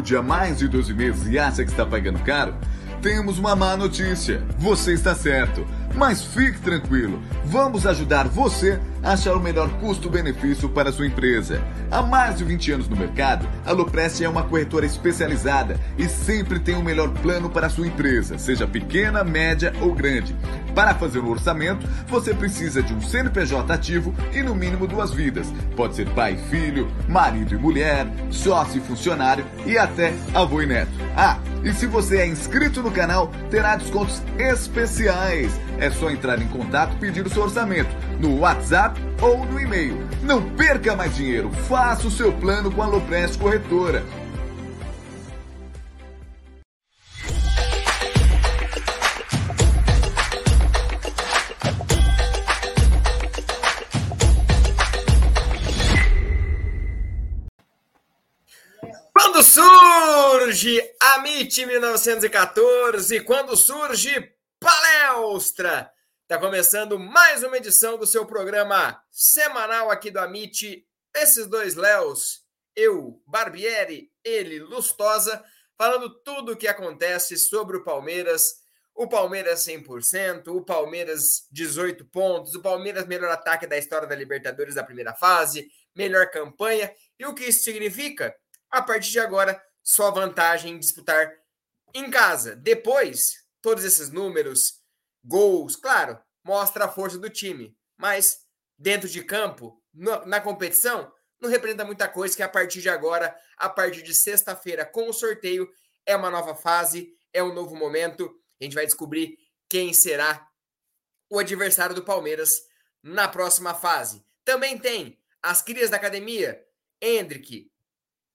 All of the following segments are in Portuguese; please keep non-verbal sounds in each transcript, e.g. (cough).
saúde há mais de 12 meses e acha que está pagando caro, temos uma má notícia. Você está certo. Mas fique tranquilo, vamos ajudar você a achar o melhor custo-benefício para sua empresa. Há mais de 20 anos no mercado, a Loprest é uma corretora especializada e sempre tem o melhor plano para sua empresa, seja pequena, média ou grande. Para fazer o orçamento, você precisa de um CNPJ ativo e no mínimo duas vidas. Pode ser pai e filho, marido e mulher, sócio e funcionário e até avô e neto. Ah, e se você é inscrito no canal, terá descontos especiais. É só entrar em contato e pedir o seu orçamento no WhatsApp ou no e-mail. Não perca mais dinheiro, faça o seu plano com a Loprest Corretora. Surge a MIT 1914, quando surge Palestra, está começando mais uma edição do seu programa semanal aqui do Amit. Esses dois Léos, eu, Barbieri, ele, Lustosa, falando tudo o que acontece sobre o Palmeiras. O Palmeiras 100%, o Palmeiras 18 pontos, o Palmeiras melhor ataque da história da Libertadores da primeira fase, melhor campanha. E o que isso significa? A partir de agora, só vantagem em disputar em casa. Depois, todos esses números, gols, claro, mostra a força do time, mas dentro de campo, no, na competição, não representa muita coisa que a partir de agora, a partir de sexta-feira com o sorteio, é uma nova fase, é um novo momento. A gente vai descobrir quem será o adversário do Palmeiras na próxima fase. Também tem as crias da academia, Hendrick,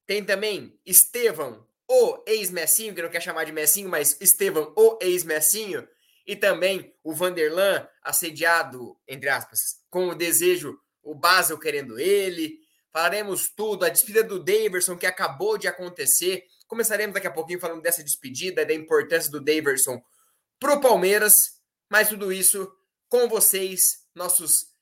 tem também Estevão, o ex-Messinho, que não quer chamar de Messinho, mas Estevão, o ex-Messinho. E também o Vanderlan, assediado, entre aspas, com o desejo, o Basel querendo ele. Falaremos tudo, a despedida do Daverson, que acabou de acontecer. Começaremos daqui a pouquinho falando dessa despedida, da importância do Daverson para o Palmeiras. Mas tudo isso com vocês, nossos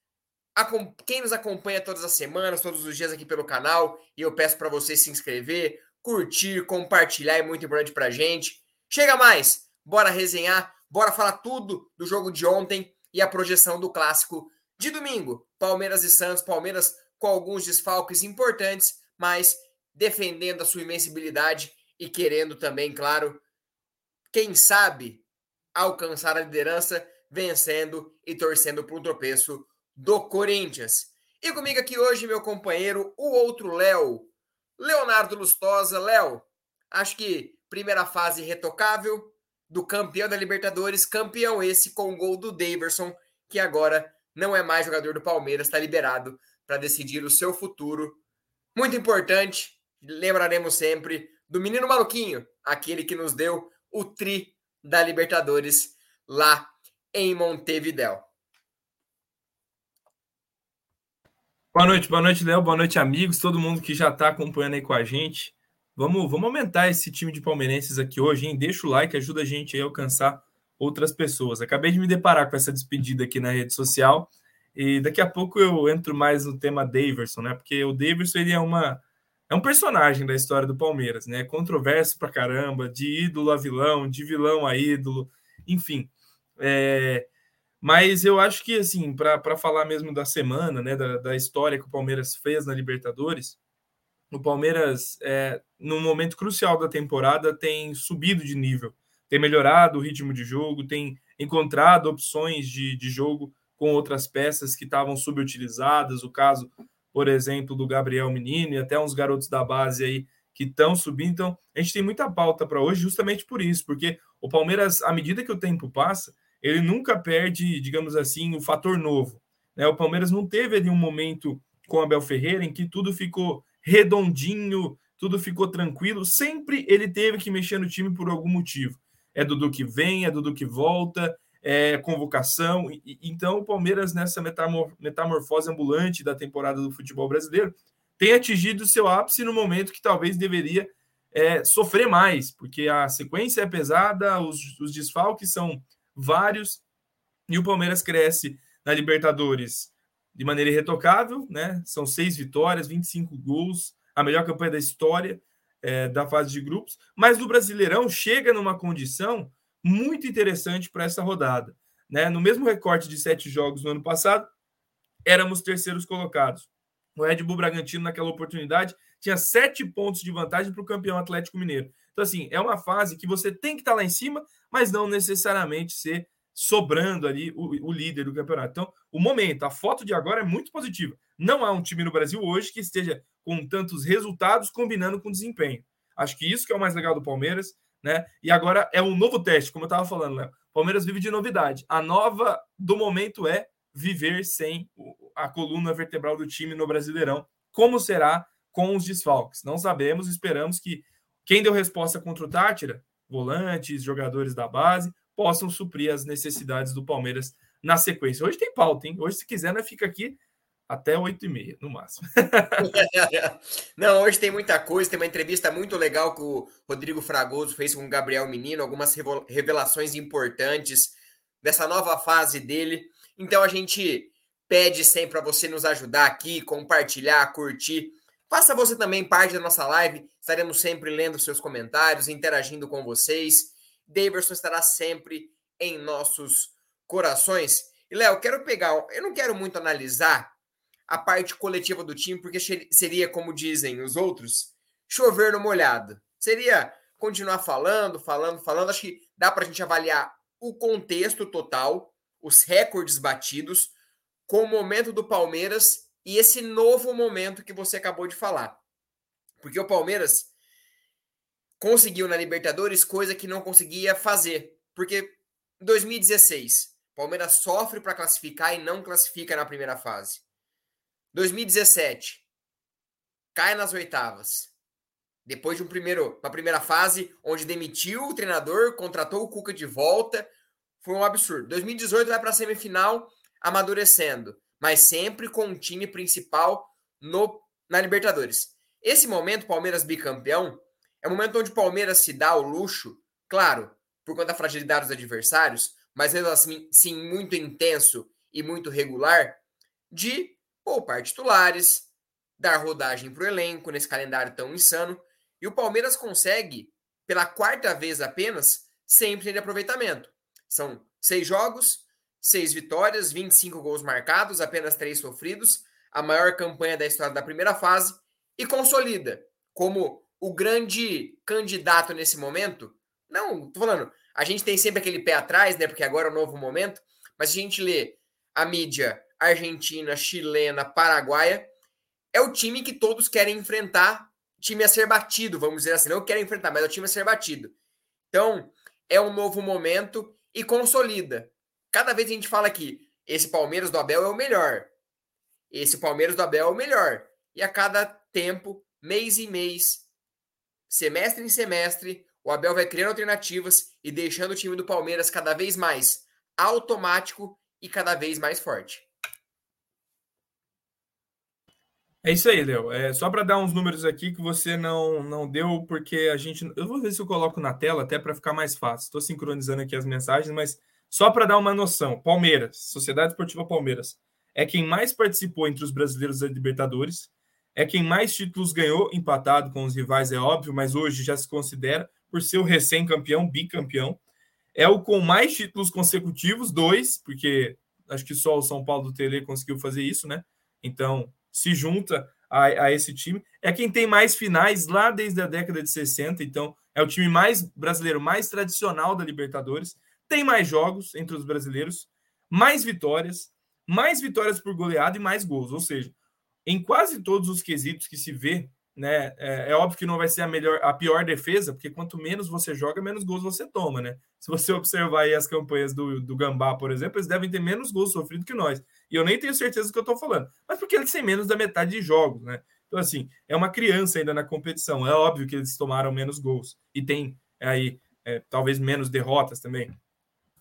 quem nos acompanha todas as semanas, todos os dias aqui pelo canal, e eu peço para você se inscrever, curtir, compartilhar, é muito importante para gente. Chega mais, bora resenhar, bora falar tudo do jogo de ontem e a projeção do clássico de domingo. Palmeiras e Santos, Palmeiras com alguns desfalques importantes, mas defendendo a sua invencibilidade e querendo também, claro, quem sabe alcançar a liderança, vencendo e torcendo para um tropeço do Corinthians. E comigo aqui hoje, meu companheiro, o outro Léo, Leonardo Lustosa. Léo, acho que primeira fase retocável do campeão da Libertadores, campeão esse com o gol do Daverson, que agora não é mais jogador do Palmeiras, está liberado para decidir o seu futuro. Muito importante, lembraremos sempre do menino maluquinho, aquele que nos deu o tri da Libertadores lá em Montevidéu. Boa noite, boa noite, Léo. Boa noite, amigos, todo mundo que já está acompanhando aí com a gente. Vamos, vamos aumentar esse time de palmeirenses aqui hoje, hein? Deixa o like, ajuda a gente a alcançar outras pessoas. Acabei de me deparar com essa despedida aqui na rede social e daqui a pouco eu entro mais no tema Daverson, né? Porque o Daverson ele é uma é um personagem da história do Palmeiras, né? Controverso pra caramba, de ídolo a vilão, de vilão a ídolo, enfim. É, mas eu acho que, assim, para falar mesmo da semana, né, da, da, história que o Palmeiras fez na Libertadores, o Palmeiras, é, num momento crucial da temporada, tem subido de nível, tem melhorado o ritmo de jogo, tem encontrado opções de, de jogo com outras peças que estavam subutilizadas. O caso, por exemplo, do Gabriel Menino e até uns garotos da base aí que estão subindo. Então, a gente tem muita pauta para hoje, justamente por isso, porque o Palmeiras, à medida que o tempo passa, ele nunca perde, digamos assim, o fator novo. Né? O Palmeiras não teve ali um momento com Abel Ferreira em que tudo ficou redondinho, tudo ficou tranquilo. Sempre ele teve que mexer no time por algum motivo. É Dudu que vem, é Dudu que volta, é convocação. Então o Palmeiras, nessa metamor metamorfose ambulante da temporada do futebol brasileiro, tem atingido seu ápice no momento que talvez deveria é, sofrer mais, porque a sequência é pesada, os, os desfalques são vários, e o Palmeiras cresce na Libertadores de maneira irretocável, né? São seis vitórias, 25 gols, a melhor campanha da história é, da fase de grupos, mas o Brasileirão chega numa condição muito interessante para essa rodada. Né? No mesmo recorte de sete jogos no ano passado, éramos terceiros colocados. O Red Bull Bragantino, naquela oportunidade, tinha sete pontos de vantagem para o campeão Atlético Mineiro. Então, assim, é uma fase que você tem que estar tá lá em cima, mas não necessariamente ser sobrando ali o, o, líder do campeonato. Então, o momento, a foto de agora é muito positiva. Não há um time no Brasil hoje que esteja com tantos resultados combinando com desempenho. Acho que isso que é o mais legal do Palmeiras, né? E agora é um novo teste, como eu estava falando, Léo. Palmeiras vive de novidade. A nova do momento é viver sem a coluna vertebral do time no Brasileirão. Como será com os desfalques? Não sabemos, esperamos que quem deu resposta contra o Tátira, volantes, jogadores da base, possam suprir as necessidades do Palmeiras na sequência. Hoje tem pauta, hein? Hoje, se quiser, nós fica aqui até 8 e meia, no máximo. (laughs) Não, hoje tem muita coisa, tem uma entrevista muito legal que o Rodrigo Fragoso fez com o Gabriel Menino, algumas revelações importantes dessa nova fase dele. Então a gente pede sempre para você nos ajudar aqui, compartilhar, curtir. Faça você também parte da nossa live, estaremos sempre lendo seus comentários, interagindo com vocês. Daverson estará sempre em nossos corações. E Léo, quero pegar, eu não quero muito analisar a parte coletiva do time, porque seria, como dizem os outros, chover no molhado. Seria continuar falando, falando, falando. Acho que dá para a gente avaliar o contexto total, os recordes batidos, com o momento do Palmeiras e esse novo momento que você acabou de falar. Porque o Palmeiras conseguiu na Libertadores coisa que não conseguia fazer. Porque em 2016, Palmeiras sofre para classificar e não classifica na primeira fase. 2017, cai nas oitavas. Depois de um primeiro, uma primeira fase onde demitiu o treinador, contratou o Cuca de volta, foi um absurdo. 2018 vai para a semifinal, amadurecendo, mas sempre com um time principal no na Libertadores. Esse momento, Palmeiras bicampeão, é um momento onde o Palmeiras se dá o luxo, claro, por conta da fragilidade dos adversários, mas mesmo assim, sim, muito intenso e muito regular, de poupar titulares, dar rodagem para o elenco nesse calendário tão insano. E o Palmeiras consegue, pela quarta vez apenas, sempre de aproveitamento. São seis jogos, seis vitórias, 25 gols marcados, apenas três sofridos, a maior campanha da história da primeira fase, e consolida como o grande candidato nesse momento. Não, tô falando, a gente tem sempre aquele pé atrás, né? Porque agora é um novo momento, mas se a gente lê a mídia argentina, chilena, paraguaia, é o time que todos querem enfrentar, time a ser batido, vamos dizer assim. Não querem enfrentar, mas é o time a ser batido. Então, é um novo momento e consolida. Cada vez a gente fala que esse Palmeiras do Abel é o melhor. Esse Palmeiras do Abel é o melhor. E a cada tempo, mês em mês, semestre em semestre, o Abel vai criando alternativas e deixando o time do Palmeiras cada vez mais automático e cada vez mais forte. É isso aí, Léo. É só para dar uns números aqui que você não não deu, porque a gente. Eu vou ver se eu coloco na tela até para ficar mais fácil. Estou sincronizando aqui as mensagens, mas só para dar uma noção: Palmeiras, Sociedade Esportiva Palmeiras, é quem mais participou entre os brasileiros da Libertadores, é quem mais títulos ganhou, empatado com os rivais, é óbvio, mas hoje já se considera por ser o recém-campeão, bicampeão. É o com mais títulos consecutivos, dois, porque acho que só o São Paulo do Tele conseguiu fazer isso, né? Então, se junta a, a, esse time. É quem tem mais finais lá desde a década de 60, então é o time mais brasileiro, mais tradicional da Libertadores. Tem mais jogos entre os brasileiros, mais vitórias, mais vitórias por goleada e mais gols. Ou seja, em quase todos os quesitos que se vê né? É, é, óbvio que não vai ser a melhor, a pior defesa, porque quanto menos você joga, menos gols você toma, né? Se você observar as campanhas do, do Gambá, por exemplo, eles devem ter menos gols sofridos que nós. E eu nem tenho certeza do que eu tô falando, mas porque eles têm menos da metade de jogos, né? Então, assim, é uma criança ainda na competição. É óbvio que eles tomaram menos gols e tem aí é, talvez menos derrotas também.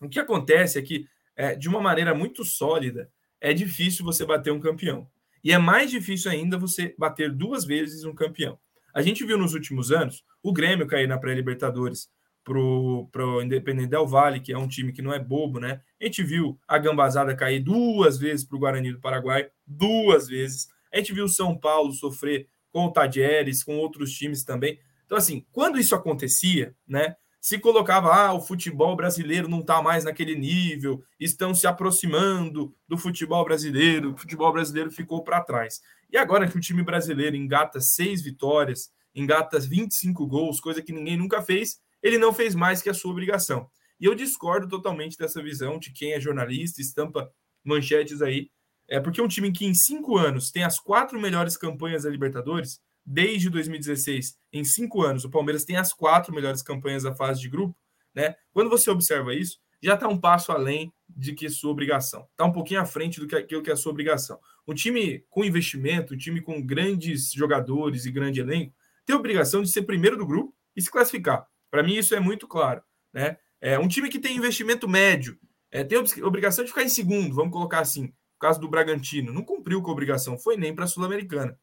O que acontece é que, é, de uma maneira muito sólida, é difícil você bater um campeão. E é mais difícil ainda você bater duas vezes um campeão. A gente viu nos últimos anos o Grêmio cair na pré-Libertadores pro, pro Independente Del Vale, que é um time que não é bobo, né? A gente viu a Gambazada cair duas vezes para o Guarani do Paraguai, duas vezes. A gente viu o São Paulo sofrer com o Tadieres, com outros times também. Então, assim, quando isso acontecia, né? Se colocava, ah, o futebol brasileiro não está mais naquele nível, estão se aproximando do futebol brasileiro, o futebol brasileiro ficou para trás. E agora que o time brasileiro engata seis vitórias, engata 25 gols, coisa que ninguém nunca fez, ele não fez mais que a sua obrigação. E eu discordo totalmente dessa visão de quem é jornalista, estampa manchetes aí. É porque um time que em cinco anos tem as quatro melhores campanhas da Libertadores, desde 2016, em cinco anos, o Palmeiras tem as quatro melhores campanhas da fase de grupo, né? Quando você observa isso, já está um passo além de que sua obrigação. Está um pouquinho à frente do que aquilo que é a sua obrigação. Um time com investimento, um time com grandes jogadores e grande elenco, tem a obrigação de ser primeiro do grupo e se classificar. Para mim, isso é muito claro. Né? É, um time que tem investimento médio é, tem a obrigação de ficar em segundo, vamos colocar assim. No caso do Bragantino, não cumpriu com a obrigação, foi nem para a Sul-Americana.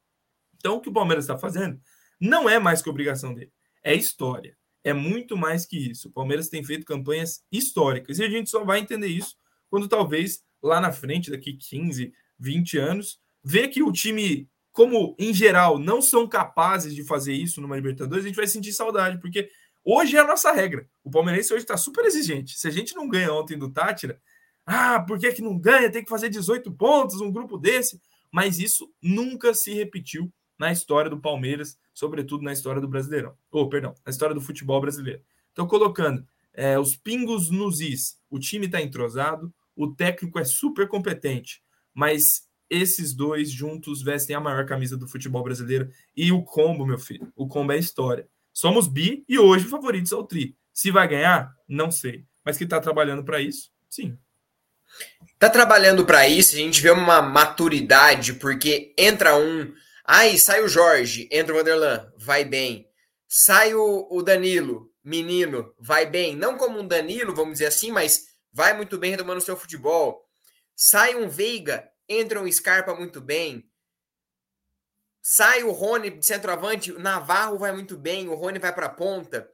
Então, o que o Palmeiras está fazendo não é mais que obrigação dele, é história. É muito mais que isso. O Palmeiras tem feito campanhas históricas e a gente só vai entender isso quando talvez lá na frente, daqui 15, 20 anos, ver que o time como em geral não são capazes de fazer isso numa Libertadores, a gente vai sentir saudade, porque hoje é a nossa regra. O Palmeirense hoje está super exigente. Se a gente não ganha ontem do Tátira, ah, por que, que não ganha? Tem que fazer 18 pontos, um grupo desse. Mas isso nunca se repetiu na história do Palmeiras, sobretudo na história do Brasileirão. Ou, oh, perdão, na história do futebol brasileiro. Então, colocando é, os pingos nos is, o time está entrosado, o técnico é super competente, mas esses dois juntos vestem a maior camisa do futebol brasileiro. E o combo, meu filho, o combo é história. Somos bi e hoje favoritos ao tri. Se vai ganhar, não sei. Mas que está trabalhando para isso, sim. Tá trabalhando para isso, a gente vê uma maturidade, porque entra um. Aí sai o Jorge, entra o Vanderlan, vai bem. Sai o, o Danilo, menino, vai bem. Não como um Danilo, vamos dizer assim, mas vai muito bem retomando seu futebol. Sai um Veiga, entra um Scarpa muito bem. Sai o Rony de centroavante, o Navarro vai muito bem, o Rony vai para a ponta.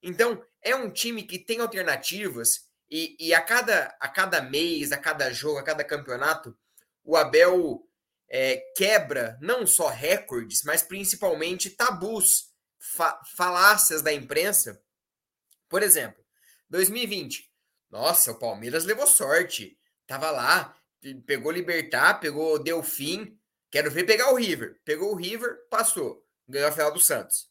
Então, é um time que tem alternativas e, e, a, cada, a cada mês, a cada jogo, a cada campeonato, o Abel é, quebra não só recordes, mas principalmente tabus, fa falácias da imprensa. Por exemplo, 2020. Nossa, o Palmeiras levou sorte. Tava lá, pegou Libertar, pegou Delfim. Quero ver pegar o River. Pegou o River, passou. Ganhou a final do Santos.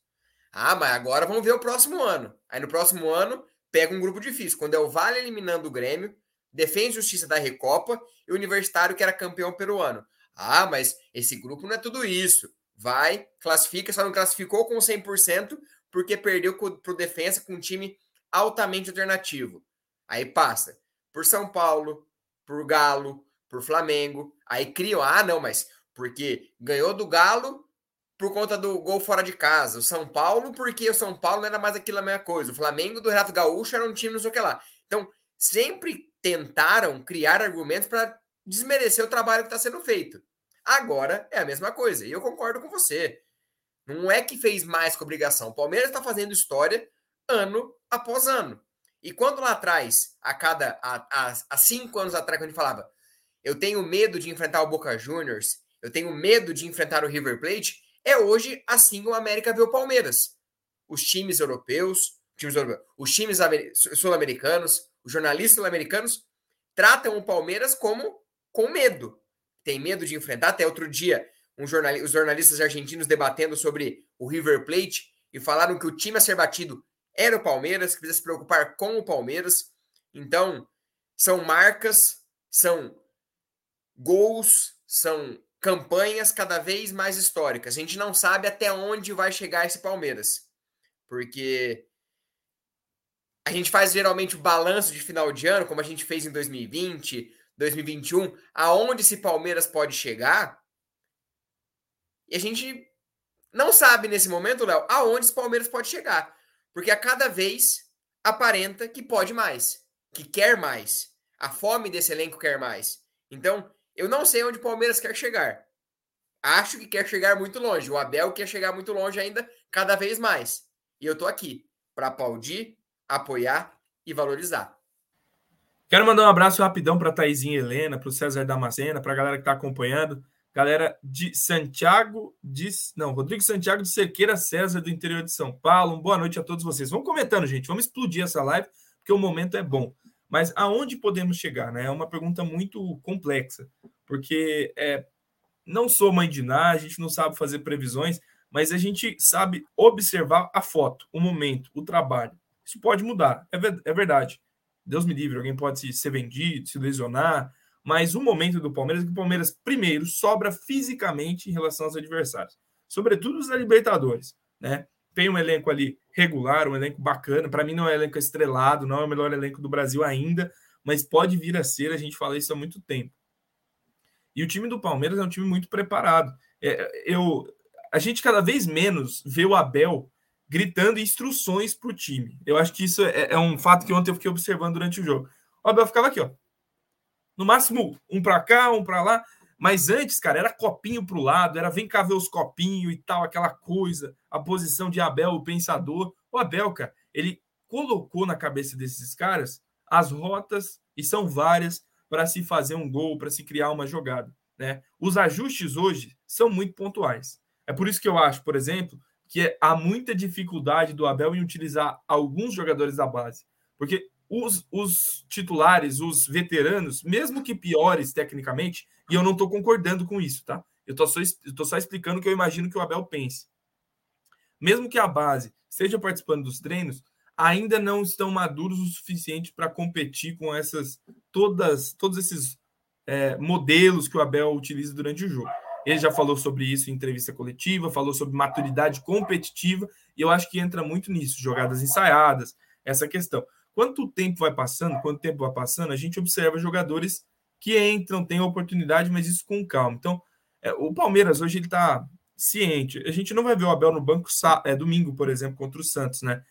Ah, mas agora vamos ver o próximo ano. Aí no próximo ano, pega um grupo difícil. Quando é o Vale eliminando o Grêmio, Defende Justiça da Recopa e o Universitário, que era campeão peruano. Ah, mas esse grupo não é tudo isso. Vai, classifica, só não classificou com 100% porque perdeu para o Defensa com um time altamente alternativo. Aí passa por São Paulo, por Galo, por Flamengo. Aí criam, ah, não, mas porque ganhou do Galo por conta do gol fora de casa. O São Paulo, porque o São Paulo não era mais aquilo a mesma coisa. O Flamengo do Renato Gaúcho era um time não sei o que lá. Então, sempre tentaram criar argumentos para desmerecer o trabalho que está sendo feito. Agora é a mesma coisa. E eu concordo com você. Não é que fez mais que obrigação. O Palmeiras está fazendo história ano após ano. E quando lá atrás, a cada há cinco anos atrás, quando a gente falava, eu tenho medo de enfrentar o Boca Juniors, eu tenho medo de enfrentar o River Plate, é hoje assim o América vê o Palmeiras. Os times europeus, times europeus os times sul-americanos, os jornalistas sul-americanos tratam o Palmeiras como com medo. Tem medo de enfrentar. Até outro dia, um jornal, os jornalistas argentinos debatendo sobre o River Plate e falaram que o time a ser batido era o Palmeiras, que precisa se preocupar com o Palmeiras. Então, são marcas, são gols, são campanhas cada vez mais históricas. A gente não sabe até onde vai chegar esse Palmeiras. Porque a gente faz geralmente o balanço de final de ano, como a gente fez em 2020, 2021, aonde esse Palmeiras pode chegar. E a gente não sabe nesse momento, Léo, aonde esse Palmeiras pode chegar. Porque a cada vez aparenta que pode mais, que quer mais. A fome desse elenco quer mais. Então, eu não sei onde o Palmeiras quer chegar. Acho que quer chegar muito longe. O Abel quer chegar muito longe ainda, cada vez mais. E eu tô aqui para aplaudir, apoiar e valorizar. Quero mandar um abraço rapidão para Taizinha Helena, para o César Damascena, para a galera que está acompanhando. Galera de Santiago, de, não, Rodrigo Santiago de Cerqueira César, do interior de São Paulo. Boa noite a todos vocês. Vamos comentando, gente. Vamos explodir essa live, porque o momento é bom. Mas aonde podemos chegar? Né? É uma pergunta muito complexa, porque é, não sou mãe de nada, a gente não sabe fazer previsões, mas a gente sabe observar a foto, o momento, o trabalho. Isso pode mudar, é, é verdade. Deus me livre, alguém pode se, ser vendido, se lesionar, mas o momento do Palmeiras é que o Palmeiras, primeiro, sobra fisicamente em relação aos adversários, sobretudo os da Libertadores, né? Tem um elenco ali regular, um elenco bacana. Para mim, não é um elenco estrelado, não é o melhor elenco do Brasil ainda, mas pode vir a ser. A gente fala isso há muito tempo. E o time do Palmeiras é um time muito preparado. É, eu, a gente cada vez menos vê o Abel gritando instruções para o time. Eu acho que isso é, é, um fato que ontem eu fiquei observando durante o jogo. O Abel ficava aqui, ó, no máximo, um para cá, um para lá. Mas antes, cara, era copinho para o lado, era vem cá ver os copinhos e tal, aquela coisa, a posição de Abel, o pensador. O Abel, cara, ele colocou na cabeça desses caras as rotas, e são várias, para se fazer um gol, para se criar uma jogada. Né? Os ajustes hoje são muito pontuais. É por isso que eu acho, por exemplo, que há muita dificuldade do Abel em utilizar alguns jogadores da base. Porque os, os titulares, os veteranos, mesmo que piores tecnicamente, e eu não estou concordando com isso, tá? Eu estou só, só explicando o que eu imagino que o Abel pense. Mesmo que a base esteja participando dos treinos, ainda não estão maduros o suficiente para competir com essas todas todos esses é, modelos que o Abel utiliza durante o jogo. Ele já falou sobre isso em entrevista coletiva, falou sobre maturidade competitiva, e eu acho que entra muito nisso, jogadas ensaiadas, essa questão. Quanto tempo vai passando, quanto tempo vai passando, a gente observa jogadores que entram, têm oportunidade, mas isso com calma. Então, é, o Palmeiras hoje ele está ciente. A gente não vai ver o Abel no banco é, domingo, por exemplo, contra o Santos, né?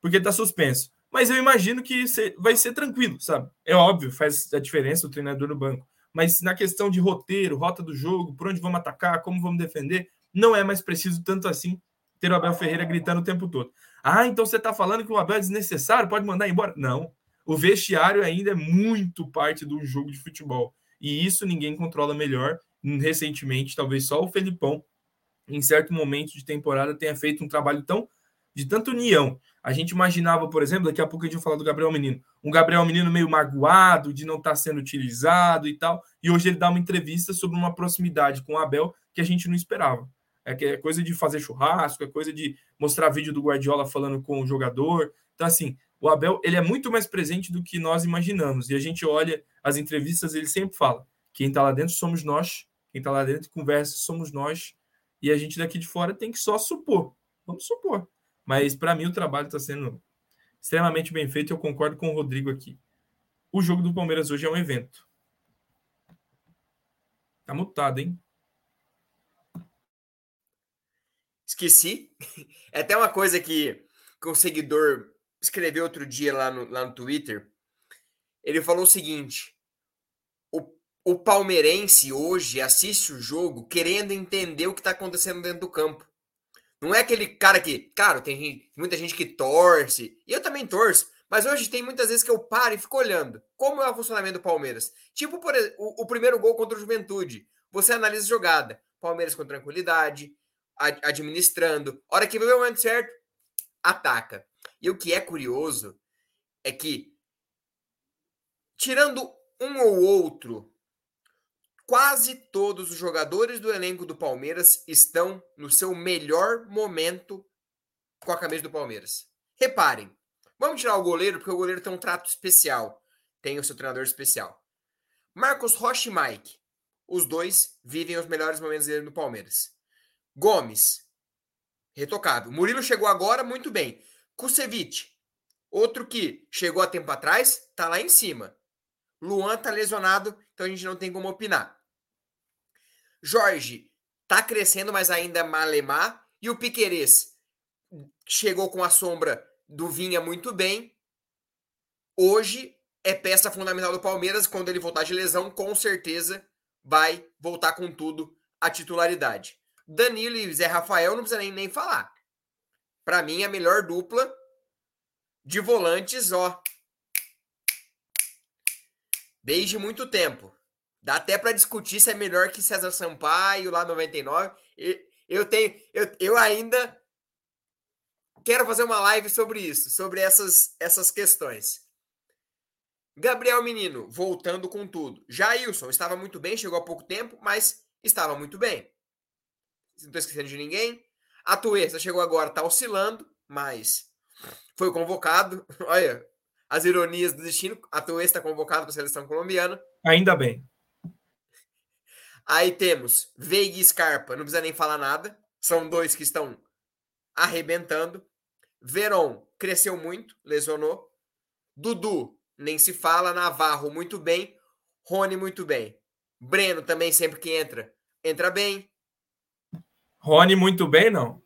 Porque está suspenso. Mas eu imagino que vai ser tranquilo, sabe? É óbvio, faz a diferença o treinador no banco. Mas na questão de roteiro, rota do jogo, por onde vamos atacar, como vamos defender, não é mais preciso tanto assim ter o Abel Ferreira gritando o tempo todo. Ah, então você está falando que o Abel é desnecessário, pode mandar embora? Não. O vestiário ainda é muito parte do jogo de futebol. E isso ninguém controla melhor. Recentemente, talvez só o Felipão, em certo momento de temporada, tenha feito um trabalho tão de tanta união. A gente imaginava, por exemplo, daqui a pouco a gente vai falar do Gabriel Menino, um Gabriel Menino meio magoado de não estar tá sendo utilizado e tal. E hoje ele dá uma entrevista sobre uma proximidade com o Abel que a gente não esperava. É, é coisa de fazer churrasco, é coisa de mostrar vídeo do Guardiola falando com o jogador. Então, assim, o Abel ele é muito mais presente do que nós imaginamos. E a gente olha as entrevistas, ele sempre fala: quem está lá dentro somos nós, quem está lá dentro conversa somos nós, e a gente daqui de fora tem que só supor. Vamos supor. Mas para mim o trabalho está sendo extremamente bem feito. Eu concordo com o Rodrigo aqui. O jogo do Palmeiras hoje é um evento. Tá mutado, hein? Esqueci. (laughs) É até uma coisa que, que um seguidor escreveu outro dia lá no, lá no Twitter. Ele falou o seguinte: o, o palmeirense hoje assiste o jogo querendo entender o que está acontecendo dentro do campo. Não é aquele cara que, claro, tem gente, muita gente que torce, e eu também torço, mas hoje tem muitas vezes que eu paro e fico olhando como é o funcionamento do Palmeiras. Tipo, por, o, o primeiro gol contra o Juventude. Você analisa a jogada. Palmeiras com tranquilidade, administrando. A hora que vê o momento certo, ataca. E o que é curioso é que, tirando um ou outro, quase todos os jogadores do elenco do Palmeiras estão no seu melhor momento com a camisa do Palmeiras. Reparem, vamos tirar o goleiro, porque o goleiro tem um trato especial, tem o seu treinador especial. Marcos Rocha e Mike, os dois vivem os melhores momentos dele no Palmeiras. Gomes, retocável. Murilo chegou agora, muito bem. Kusevich, outro que chegou há tempo atrás, tá lá em cima. Luan tá lesionado, então a gente não tem como opinar. Jorge tá crescendo, mas ainda é malemar. E o Piquerez chegou com a sombra do Vinha muito bem. Hoje é peça fundamental do Palmeiras. Quando ele voltar de lesão, com certeza vai voltar com tudo a titularidade. Danilo e Zé Rafael não precisa nem, nem falar. Para mim, a melhor dupla de volantes, ó. Desde muito tempo. Dá até para discutir se é melhor que César Sampaio lá 99. Eu tenho, eu, eu ainda quero fazer uma live sobre isso, sobre essas, essas questões. Gabriel Menino, voltando com tudo. Jailson estava muito bem, chegou há pouco tempo, mas estava muito bem. Não estou esquecendo de ninguém. A Tuesta chegou agora, está oscilando, mas foi convocado. (laughs) Olha, as ironias do destino. A Tuesta convocado para a seleção colombiana. Ainda bem. Aí temos Veiga e Scarpa, não precisa nem falar nada. São dois que estão arrebentando. Veron cresceu muito, lesionou. Dudu, nem se fala. Navarro, muito bem. Rony, muito bem. Breno também, sempre que entra, entra bem. Rony, muito bem, não.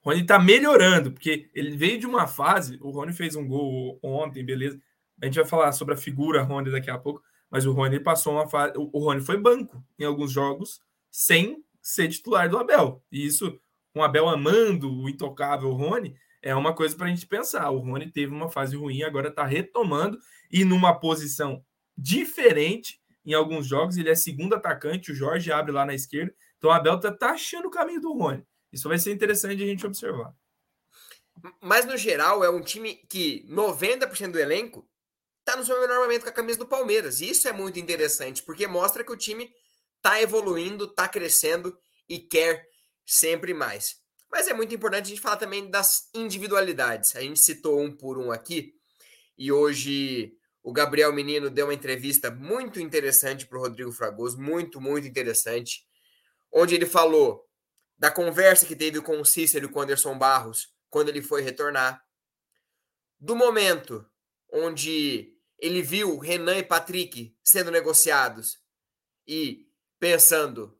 Rony tá melhorando, porque ele veio de uma fase. O Rony fez um gol ontem, beleza. A gente vai falar sobre a figura Rony daqui a pouco. Mas o Rony passou uma fase. O Rony foi banco em alguns jogos sem ser titular do Abel. E isso, com o Abel amando o intocável Rony, é uma coisa para a gente pensar. O Rony teve uma fase ruim, agora está retomando e numa posição diferente em alguns jogos. Ele é segundo atacante, o Jorge abre lá na esquerda. Então o Abel está tá achando o caminho do Rony. Isso vai ser interessante a gente observar. Mas no geral, é um time que 90% do elenco está no seu melhor momento com a camisa do Palmeiras. E isso é muito interessante, porque mostra que o time está evoluindo, está crescendo e quer sempre mais. Mas é muito importante a gente falar também das individualidades. A gente citou um por um aqui, e hoje o Gabriel Menino deu uma entrevista muito interessante para o Rodrigo Fragoso, muito, muito interessante, onde ele falou da conversa que teve com o Cícero e com o Anderson Barros quando ele foi retornar, do momento onde ele viu Renan e Patrick sendo negociados e pensando: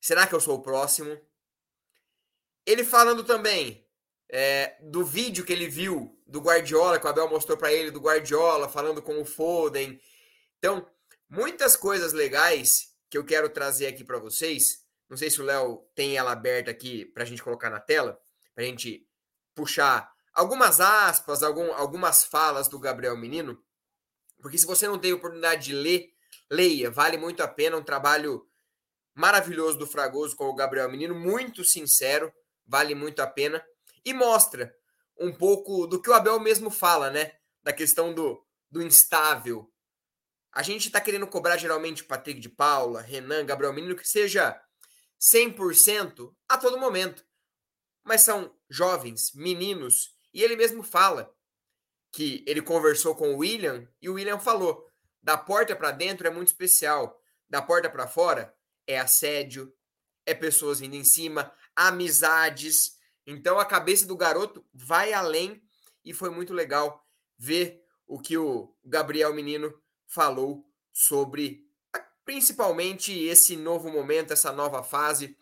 será que eu sou o próximo? Ele falando também é, do vídeo que ele viu do Guardiola, que o Abel mostrou para ele, do Guardiola, falando com o Foden. Então, muitas coisas legais que eu quero trazer aqui para vocês. Não sei se o Léo tem ela aberta aqui para a gente colocar na tela, para a gente puxar algumas aspas, algum, algumas falas do Gabriel Menino, porque se você não tem oportunidade de ler, leia, vale muito a pena, um trabalho maravilhoso do Fragoso com o Gabriel Menino, muito sincero, vale muito a pena, e mostra um pouco do que o Abel mesmo fala, né? Da questão do, do instável. A gente está querendo cobrar geralmente Patrick de Paula, Renan, Gabriel Menino, que seja 100% a todo momento. Mas são jovens, meninos, e ele mesmo fala que ele conversou com o William e o William falou: da porta para dentro é muito especial, da porta para fora é assédio, é pessoas vindo em cima, amizades. Então a cabeça do garoto vai além e foi muito legal ver o que o Gabriel Menino falou sobre principalmente esse novo momento, essa nova fase.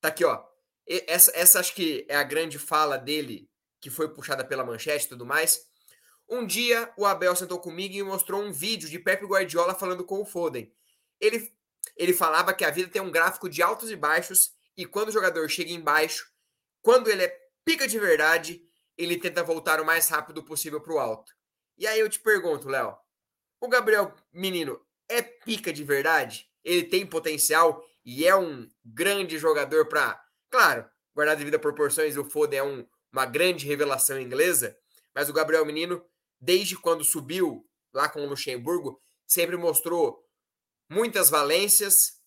Tá aqui, ó. Essa, essa acho que é a grande fala dele que foi puxada pela manchete e tudo mais. Um dia o Abel sentou comigo e mostrou um vídeo de Pepe Guardiola falando com o Foden. Ele, ele falava que a vida tem um gráfico de altos e baixos e quando o jogador chega embaixo, quando ele é pica de verdade, ele tenta voltar o mais rápido possível para o alto. E aí eu te pergunto, Léo, o Gabriel Menino é pica de verdade? Ele tem potencial e é um grande jogador para, claro, guardar devido a proporções, o Foden é um uma grande revelação inglesa, mas o Gabriel Menino, desde quando subiu lá com o Luxemburgo, sempre mostrou muitas valências,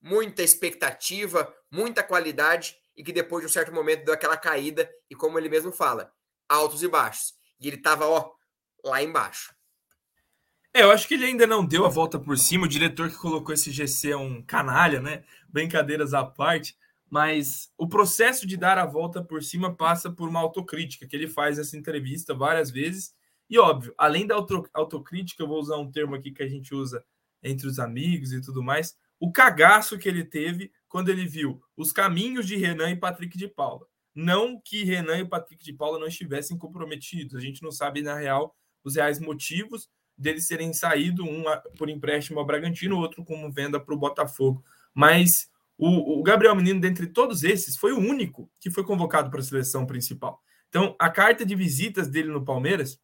muita expectativa, muita qualidade e que depois de um certo momento deu aquela caída e como ele mesmo fala, altos e baixos. E ele estava ó lá embaixo. É, eu acho que ele ainda não deu a volta por cima. O diretor que colocou esse GC é um canalha, né? Brincadeiras à parte mas o processo de dar a volta por cima passa por uma autocrítica que ele faz nessa entrevista várias vezes. E óbvio, além da auto, autocrítica, eu vou usar um termo aqui que a gente usa entre os amigos e tudo mais, o cagaço que ele teve quando ele viu os caminhos de Renan e Patrick de Paula. Não que Renan e Patrick de Paula não estivessem comprometidos, a gente não sabe na real os reais motivos deles serem saído, um por empréstimo ao Bragantino, outro como venda para o Botafogo. Mas o, o, Gabriel Menino, dentre todos esses, foi o único que foi convocado para a seleção principal. Então, a carta de visitas dele no Palmeiras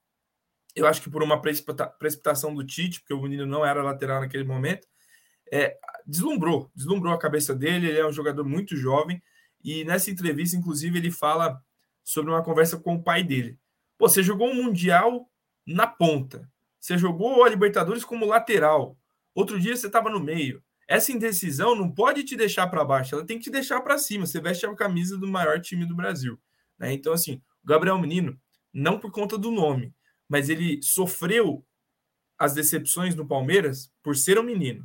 Eu acho que por uma precipitação do Tite, porque o menino não era lateral naquele momento, é, deslumbrou, deslumbrou a cabeça dele. Ele é um jogador muito jovem e nessa entrevista, inclusive, ele fala sobre uma conversa com o pai dele. Pô, você jogou um Mundial na ponta. Você jogou a Libertadores como lateral. Outro dia você estava no meio. Essa indecisão não pode te deixar para baixo, ela tem que te deixar para cima. Você veste a camisa do maior time do Brasil. Né? Então, assim, o Gabriel Menino, não por conta do nome, mas ele sofreu as decepções no Palmeiras por ser um menino.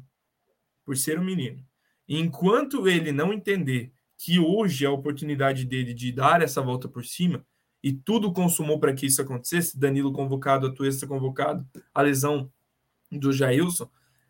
Por ser um menino. E enquanto ele não entender que hoje é a oportunidade dele de dar essa volta por cima, e tudo consumou para que isso acontecesse, Danilo convocado, Atuesta convocado, a lesão do Jailson,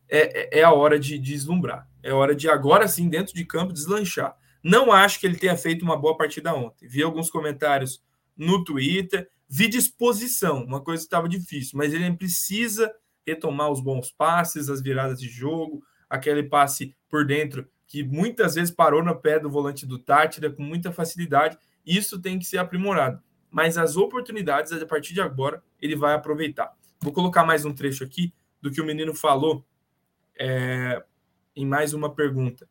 é, é, é a hora de, de deslumbrar. É hora de agora sim, dentro de campo, deslanchar. Não acho que ele tenha feito uma boa partida ontem. Vi alguns comentários no Twitter, vi disposição, uma coisa que estava difícil, mas ele precisa retomar os bons passes, as viradas de jogo, aquele passe por dentro que muitas vezes parou no pé do volante do Tátira com muita facilidade. Isso tem que ser aprimorado. Mas as oportunidades, a partir de agora, ele vai aproveitar. Vou colocar mais um trecho aqui do que o menino falou é, em mais uma pergunta.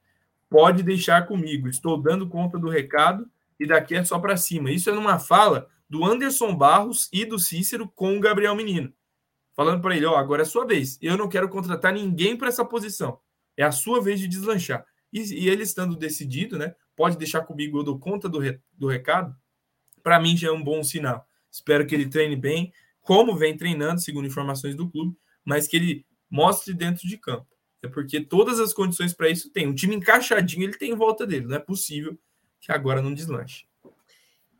Pode deixar comigo, estou dando conta do recado e daqui é só para cima. Isso é numa fala do Anderson Barros e do Cícero com o Gabriel Menino. Falando para ele: ó, agora é sua vez. Eu não quero contratar ninguém para essa posição. É a sua vez de deslanchar. E, e, ele estando decidido, né? Pode deixar comigo, eu dou conta do, re, do recado. Para mim já é um bom sinal. Espero que ele treine bem, como vem treinando, segundo informações do clube, mas que ele mostre dentro de campo. É porque todas as condições para isso tem. Um time encaixadinho ele tem em volta dele. Não é possível que agora não deslanche.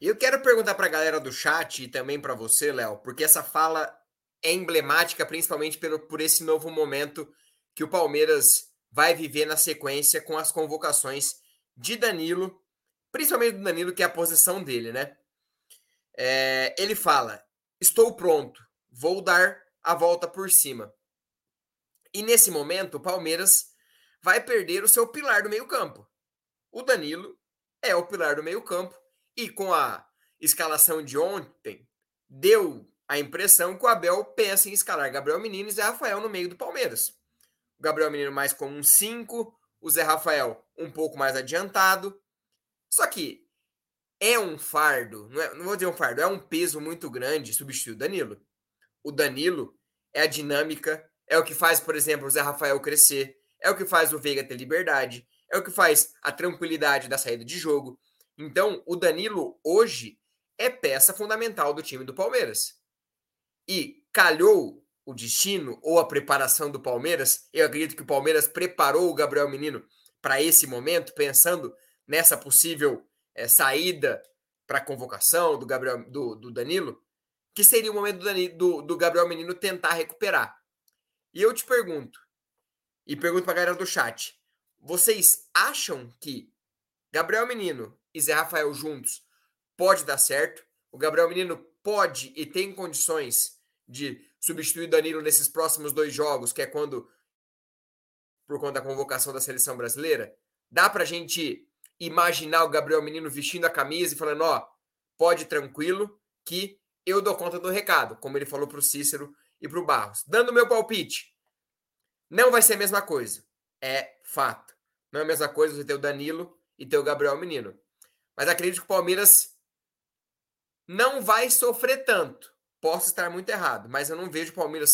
Eu quero perguntar para a galera do chat e também para você, Léo, porque essa fala é emblemática, principalmente pelo, por esse novo momento que o Palmeiras vai viver na sequência com as convocações de Danilo, principalmente do Danilo, que é a posição dele, né? É, ele fala: Estou pronto, vou dar a volta por cima. E nesse momento, o Palmeiras vai perder o seu pilar do meio-campo. O Danilo é o pilar do meio-campo e com a escalação de ontem, deu a impressão que o Abel pensa em escalar Gabriel Menino e Rafael no meio do Palmeiras. Gabriel Menino mais como um 5, o Zé Rafael um pouco mais adiantado. Só que é um fardo, não, é, não vou dizer um fardo, é um peso muito grande substituir o Danilo. O Danilo é a dinâmica, é o que faz, por exemplo, o Zé Rafael crescer, é o que faz o Veiga ter liberdade, é o que faz a tranquilidade da saída de jogo. Então, o Danilo hoje é peça fundamental do time do Palmeiras. E calhou o destino ou a preparação do Palmeiras. Eu acredito que o Palmeiras preparou o Gabriel Menino para esse momento, pensando nessa possível é, saída para a convocação do Gabriel do, do, Danilo, que seria o momento do, Danilo, do, do Gabriel Menino tentar recuperar. E eu te pergunto, e pergunto para a galera do chat, vocês acham que Gabriel Menino e Zé Rafael juntos pode dar certo? O Gabriel Menino pode e tem condições de substituir Danilo nesses próximos dois jogos, que é quando por conta da convocação da seleção brasileira? Dá pra gente imaginar o Gabriel Menino vestindo a camisa e falando, ó, pode tranquilo que eu dou conta do recado, como ele falou pro Cícero e pro Barros. Dando meu palpite, não vai ser a mesma coisa. É fato. Não é a mesma coisa você ter o Danilo e ter o Gabriel Menino. Mas acredito que o Palmeiras não vai sofrer tanto. Posso estar muito errado, mas eu não vejo o Palmeiras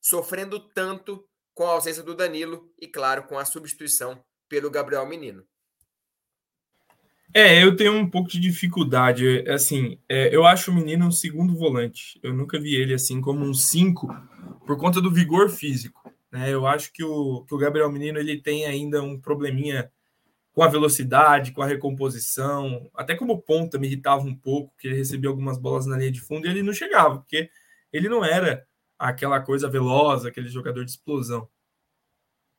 sofrendo tanto com a ausência do Danilo e, claro, com a substituição pelo Gabriel Menino. É, eu tenho um pouco de dificuldade. Assim, é, eu acho o menino um segundo volante. Eu nunca vi ele assim como um cinco por conta do vigor físico. Né? Eu acho que o, que o Gabriel Menino ele tem ainda um probleminha com a velocidade, com a recomposição, até como ponta me irritava um pouco, que ele recebia algumas bolas na linha de fundo e ele não chegava, porque ele não era aquela coisa veloz, aquele jogador de explosão.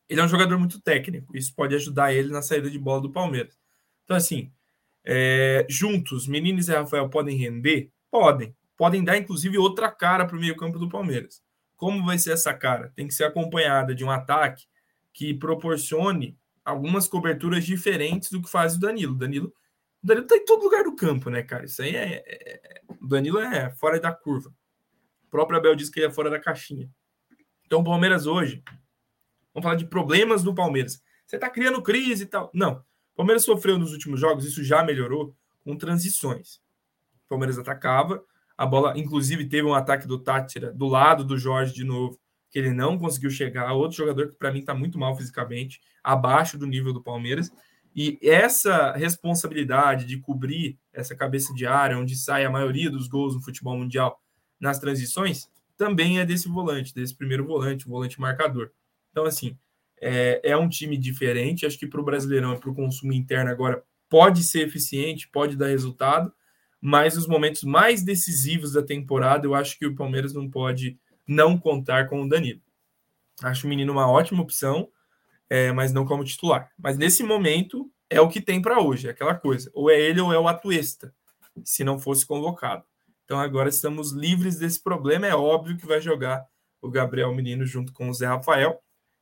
Ele é um jogador muito técnico, isso pode ajudar ele na saída de bola do Palmeiras. Então, assim, é, juntos, Meninos e Rafael podem render? Podem. Podem dar, inclusive, outra cara para o meio-campo do Palmeiras. Como vai ser essa cara? Tem que ser acompanhada de um ataque que proporcione algumas coberturas diferentes do que faz o Danilo. O Danilo, o Danilo tá em todo lugar do campo, né, cara? Isso aí é, é, é, O Danilo é fora da curva. próprio Abel disse que ele é fora da caixinha. Então, o Palmeiras hoje, vamos falar de problemas do Palmeiras. Você está criando crise e tal. Não. Palmeiras sofreu nos últimos jogos, isso já melhorou, com transições. O Palmeiras atacava, a bola, inclusive, teve um ataque do Tátira do lado do Jorge de novo, que ele não conseguiu chegar. Outro jogador que, para mim, está muito mal fisicamente, abaixo do nível do Palmeiras. E essa responsabilidade de cobrir essa cabeça de área, onde sai a maioria dos gols no futebol mundial nas transições, também é desse volante, desse primeiro volante, o volante marcador. Então, assim, é, é um time diferente. Acho que para o Brasileirão e para o consumo interno agora pode ser eficiente, pode dar resultado, mas nos momentos mais decisivos da temporada, eu acho que o Palmeiras não pode não contar com o Danilo. Acho o menino uma ótima opção é, mas não como titular. Mas nesse momento é o que tem para hoje, é aquela coisa. Ou é ele ou é o Atuesta, se não fosse convocado. Então agora estamos livres desse problema. É óbvio que vai jogar o Gabriel Menino junto com o Zé Rafael.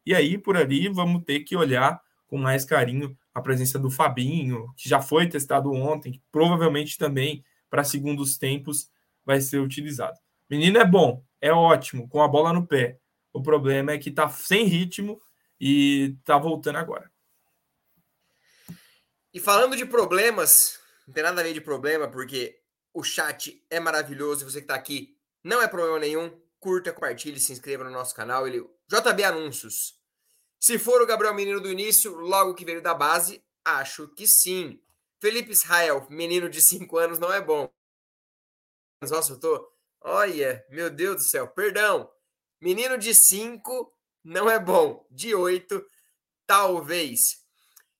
E aí, por ali, vamos ter que olhar com mais carinho a presença do Fabinho, que já foi testado ontem, que provavelmente também para segundos tempos vai ser utilizado. Menino é bom, é ótimo, com a bola no pé. O problema é que está sem ritmo e tá voltando agora. E falando de problemas, não tem nada a ver de problema, porque o chat é maravilhoso. Você que está aqui, não é problema nenhum. Curta, compartilhe, se inscreva no nosso canal. Ele... JB Anúncios. Se for o Gabriel Menino do início, logo que veio da base, acho que sim. Felipe Israel, menino de 5 anos, não é bom. Nossa, eu tô. Olha, meu Deus do céu, perdão. Menino de 5 não é bom. De 8, talvez.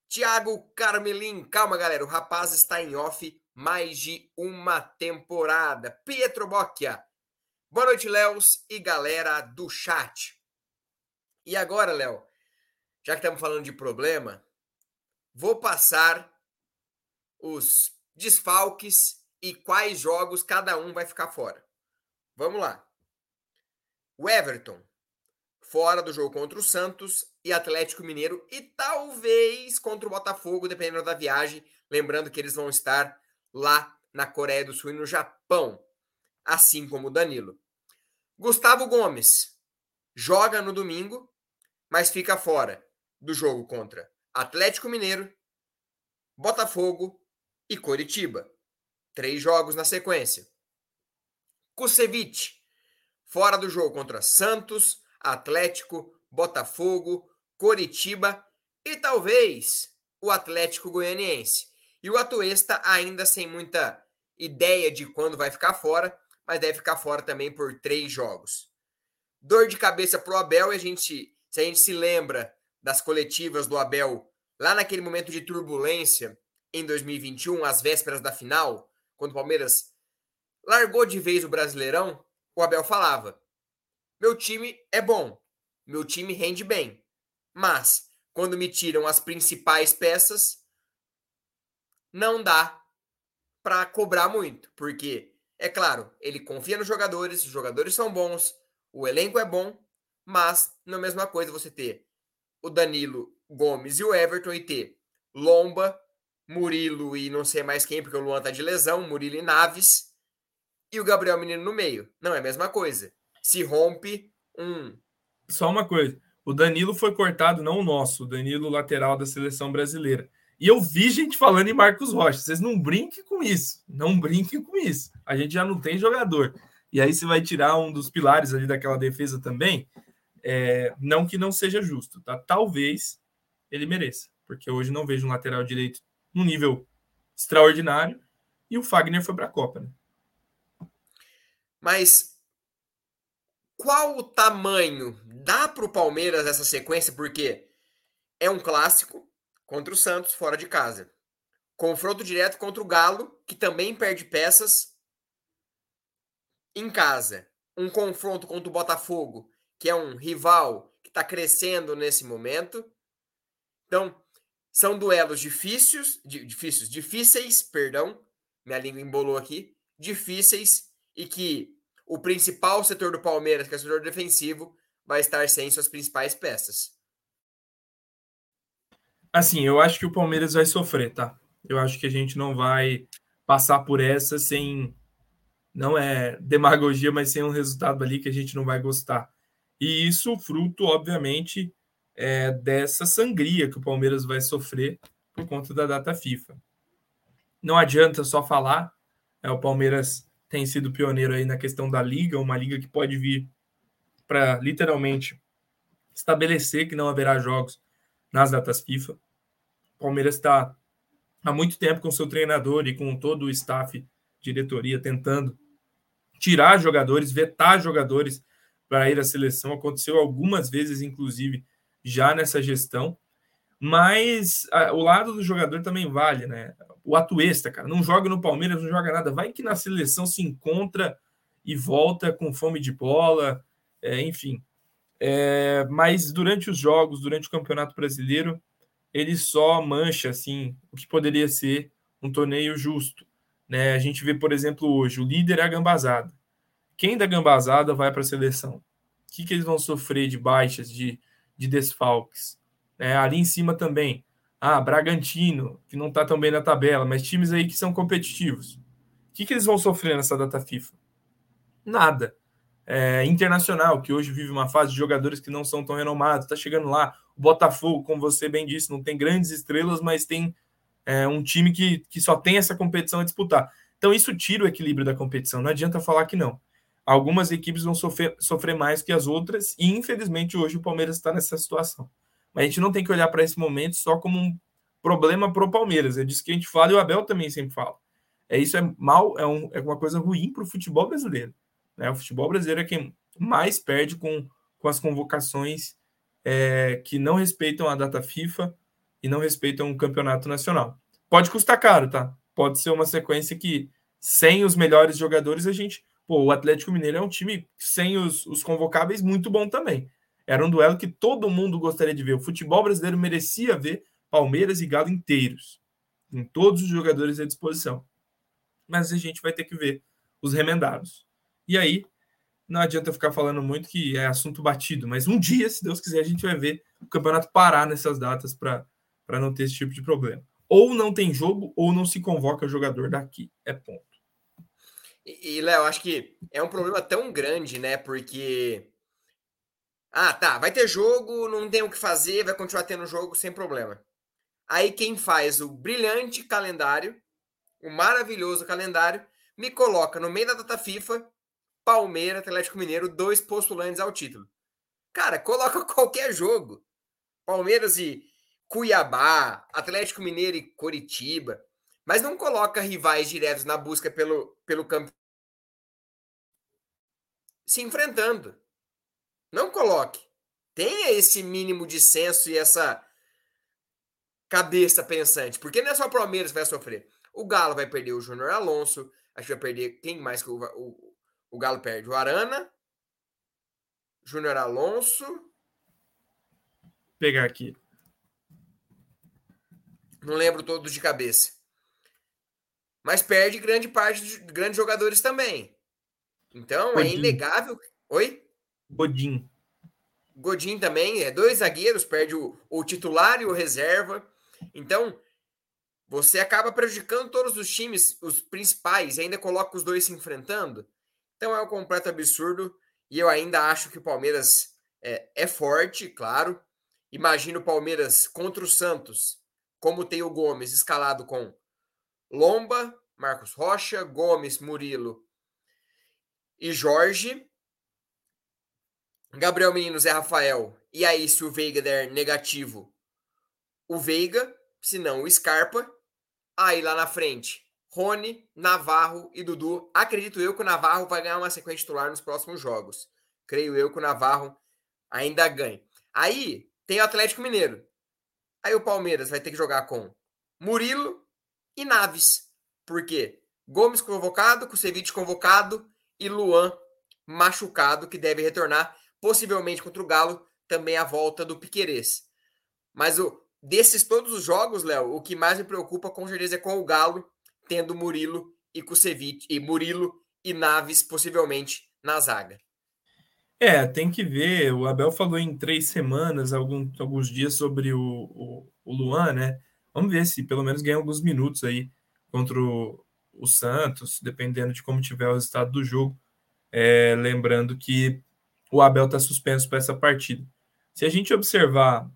Tiago Carmelin, calma galera, o rapaz está em off mais de uma temporada. Pietro Bocchia, boa noite, Léos e galera do chat. E agora, Léo, já que estamos falando de problema, vou passar os desfalques e quais jogos cada um vai ficar fora. Vamos lá. O Everton fora do jogo contra o Santos e Atlético Mineiro e talvez contra o Botafogo, dependendo da viagem. Lembrando que eles vão estar lá na Coreia do Sul e no Japão, assim como o Danilo. Gustavo Gomes joga no domingo, mas fica fora do jogo contra Atlético Mineiro, Botafogo e Coritiba. Três jogos na sequência. Kusevich, fora do jogo contra Santos, Atlético, Botafogo, Coritiba e talvez o Atlético Goianiense. E o Atuesta ainda sem muita ideia de quando vai ficar fora, mas deve ficar fora também por três jogos. Dor de cabeça para o Abel, e a gente, se a gente se lembra das coletivas do Abel lá naquele momento de turbulência em 2021, às vésperas da final, quando o Palmeiras largou de vez o Brasileirão, o Abel falava: meu time é bom, meu time rende bem. Mas, quando me tiram as principais peças, não dá para cobrar muito, porque, é claro, ele confia nos jogadores, os jogadores são bons, o elenco é bom, mas não é a mesma coisa você ter o Danilo Gomes e o Everton e ter Lomba, Murilo e não sei mais quem, porque o Luan tá de lesão, Murilo e Naves, e o Gabriel Menino no meio. Não é a mesma coisa se rompe um. Só uma coisa: o Danilo foi cortado, não o nosso, o Danilo lateral da seleção brasileira. E eu vi gente falando em Marcos Rocha. Vocês não brinquem com isso. Não brinquem com isso. A gente já não tem jogador. E aí você vai tirar um dos pilares ali daquela defesa também. É, não que não seja justo, tá? Talvez ele mereça, porque hoje não vejo um lateral direito num nível extraordinário e o Fagner foi para a Copa, né? Mas qual o tamanho? Dá para o Palmeiras essa sequência? Porque é um clássico contra o Santos fora de casa. Confronto direto contra o Galo, que também perde peças em casa. Um confronto contra o Botafogo, que é um rival que está crescendo nesse momento. Então, são duelos difíceis, difíceis, difíceis, perdão, minha língua embolou aqui, difíceis e que o principal setor do Palmeiras, que é o setor defensivo, vai estar sem suas principais peças. Assim, eu acho que o Palmeiras vai sofrer, tá? Eu acho que a gente não vai passar por essa sem não é demagogia, mas sem um resultado ali que a gente não vai gostar. E isso fruto, obviamente, é, dessa sangria que o Palmeiras vai sofrer por conta da data FIFA. Não adianta só falar, é, o Palmeiras tem sido pioneiro aí na questão da liga, uma liga que pode vir para literalmente estabelecer que não haverá jogos nas datas FIFA. O Palmeiras está há muito tempo com seu treinador e com todo o staff, diretoria, tentando tirar jogadores, vetar jogadores para ir à seleção. Aconteceu algumas vezes, inclusive, já nessa gestão. Mas a, o lado do jogador também vale, né? O atuesta, cara, não joga no Palmeiras, não joga nada. Vai que na seleção se encontra e volta com fome de bola, é, enfim. É, mas durante os jogos, durante o Campeonato Brasileiro, ele só mancha assim o que poderia ser um torneio justo. Né? A gente vê, por exemplo, hoje, o líder é a gambazada. Quem da gambazada vai para a seleção? O que, que eles vão sofrer de baixas, de, de desfalques? É, ali em cima também. Ah, Bragantino, que não está tão bem na tabela, mas times aí que são competitivos. O que, que eles vão sofrer nessa data FIFA? Nada é, internacional, que hoje vive uma fase de jogadores que não são tão renomados, está chegando lá. O Botafogo, como você bem disse, não tem grandes estrelas, mas tem é, um time que, que só tem essa competição a disputar. Então, isso tira o equilíbrio da competição, não adianta falar que não. Algumas equipes vão sofrer, sofrer mais que as outras, e infelizmente hoje o Palmeiras está nessa situação. Mas a gente não tem que olhar para esse momento só como um problema para o Palmeiras. É disso que a gente fala e o Abel também sempre fala. É isso é mal, é, um, é uma coisa ruim para o futebol brasileiro. Né? O futebol brasileiro é quem mais perde com, com as convocações é, que não respeitam a data FIFA e não respeitam o campeonato nacional. Pode custar caro, tá? Pode ser uma sequência que, sem os melhores jogadores, a gente. Pô, o Atlético Mineiro é um time sem os, os convocáveis muito bom também. Era um duelo que todo mundo gostaria de ver. O futebol brasileiro merecia ver Palmeiras e Galo inteiros, com todos os jogadores à disposição. Mas a gente vai ter que ver os remendados. E aí, não adianta ficar falando muito que é assunto batido, mas um dia, se Deus quiser, a gente vai ver o campeonato parar nessas datas para não ter esse tipo de problema. Ou não tem jogo, ou não se convoca jogador daqui. É ponto. E, Léo, acho que é um problema tão grande, né? Porque. Ah, tá, vai ter jogo, não tem o que fazer, vai continuar tendo jogo sem problema. Aí quem faz o brilhante calendário, o maravilhoso calendário, me coloca no meio da data FIFA Palmeiras, Atlético Mineiro, dois postulantes ao título. Cara, (laughs) coloca qualquer jogo. Palmeiras e Cuiabá, Atlético Mineiro e Coritiba. Mas não coloca rivais diretos na busca pelo, pelo campo. Se enfrentando. Não coloque. Tenha esse mínimo de senso e essa cabeça pensante. Porque não é só o Palmeiras que vai sofrer. O Galo vai perder o Júnior Alonso. Acho que vai perder. Quem mais que o, o, o Galo perde o Arana, Júnior Alonso. Vou pegar aqui. Não lembro todos de cabeça. Mas perde grande parte de grandes jogadores também. Então é Godin. é inegável. Oi? Godin. Godin também, é dois zagueiros, perde o, o titular e o reserva. Então, você acaba prejudicando todos os times, os principais, e ainda coloca os dois se enfrentando. Então é um completo absurdo. E eu ainda acho que o Palmeiras é, é forte, claro. Imagino o Palmeiras contra o Santos, como tem o Gomes escalado com Lomba, Marcos Rocha, Gomes, Murilo e Jorge. Gabriel Menino, Zé Rafael. E aí, se o Veiga der negativo, o Veiga, se não o Scarpa. Aí lá na frente, Rony, Navarro e Dudu. Acredito eu que o Navarro vai ganhar uma sequência titular nos próximos jogos. Creio eu que o Navarro ainda ganhe. Aí tem o Atlético Mineiro. Aí o Palmeiras vai ter que jogar com Murilo e Naves. Por quê? Gomes convocado, Kusevich convocado e Luan machucado, que deve retornar, possivelmente contra o Galo, também a volta do Piquerez. Mas o, desses todos os jogos, Léo, o que mais me preocupa com certeza é com o Galo, tendo Murilo e Kusevich, e Murilo e Naves possivelmente na zaga. É, tem que ver. O Abel falou em três semanas, algum, alguns dias sobre o, o, o Luan, né? Vamos ver se pelo menos ganha alguns minutos aí contra o, o Santos, dependendo de como tiver o resultado do jogo. É, lembrando que o Abel está suspenso para essa partida. Se a gente observar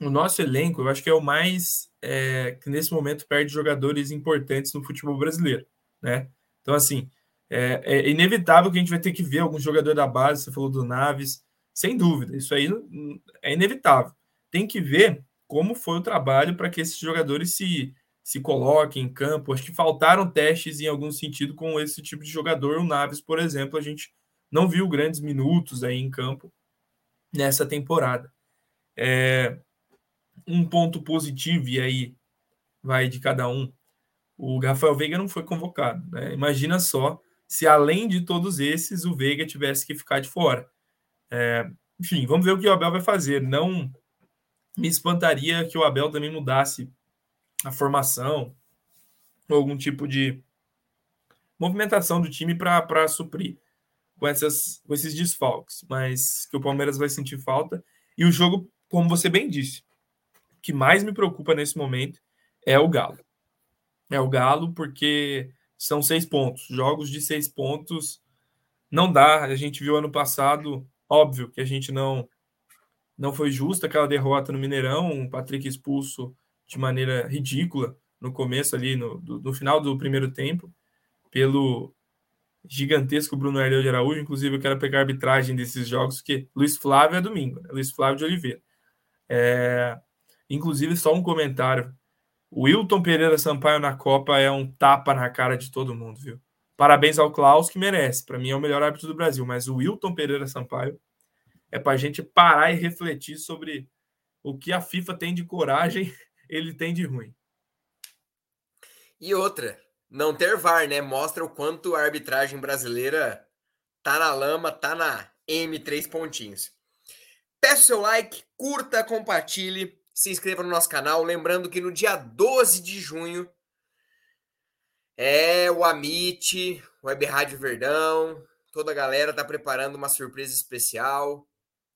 o nosso elenco, eu acho que é o mais é, que nesse momento perde jogadores importantes no futebol brasileiro, né? Então, assim, é, é, inevitável que a gente vai ter que ver algum jogador da base, você falou do Naves, sem dúvida, isso aí é inevitável. Tem que ver como foi o trabalho para que esses jogadores se, se coloquem em campo. Acho que faltaram testes em algum sentido com esse tipo de jogador. O Naves, por exemplo, a gente não viu grandes minutos aí em campo nessa temporada. É, um ponto positivo, e aí vai de cada um. O Rafael Veiga não foi convocado. Né? Imagina só se, além de todos esses, o Veiga tivesse que ficar de fora. É, enfim, vamos ver o que o Abel vai fazer. Não me espantaria que o Abel também mudasse a formação algum tipo de movimentação do time para suprir com, essas, com esses desfalques, mas que o Palmeiras vai sentir falta. E o jogo, como você bem disse, que mais me preocupa nesse momento é o Galo. É o Galo porque são seis pontos. Jogos de seis pontos não dá. A gente viu ano passado, óbvio que a gente não não foi justa aquela derrota no Mineirão, o Patrick expulso de maneira ridícula no começo ali, no, do, no final do primeiro tempo, pelo gigantesco Bruno Herneu de Araújo. Inclusive, eu quero pegar a arbitragem desses jogos, que Luiz Flávio é domingo, né? Luiz Flávio de Oliveira. É, inclusive, só um comentário. O Wilton Pereira Sampaio na Copa é um tapa na cara de todo mundo, viu? Parabéns ao Klaus, que merece. Para mim é o melhor árbitro do Brasil, mas o Wilton Pereira Sampaio é para a gente parar e refletir sobre o que a FIFA tem de coragem, ele tem de ruim. E outra, não ter VAR, né? Mostra o quanto a arbitragem brasileira tá na lama, tá na M3 pontinhos. Peço seu like, curta, compartilhe, se inscreva no nosso canal. Lembrando que no dia 12 de junho é o Amit, Web Rádio Verdão, toda a galera tá preparando uma surpresa especial.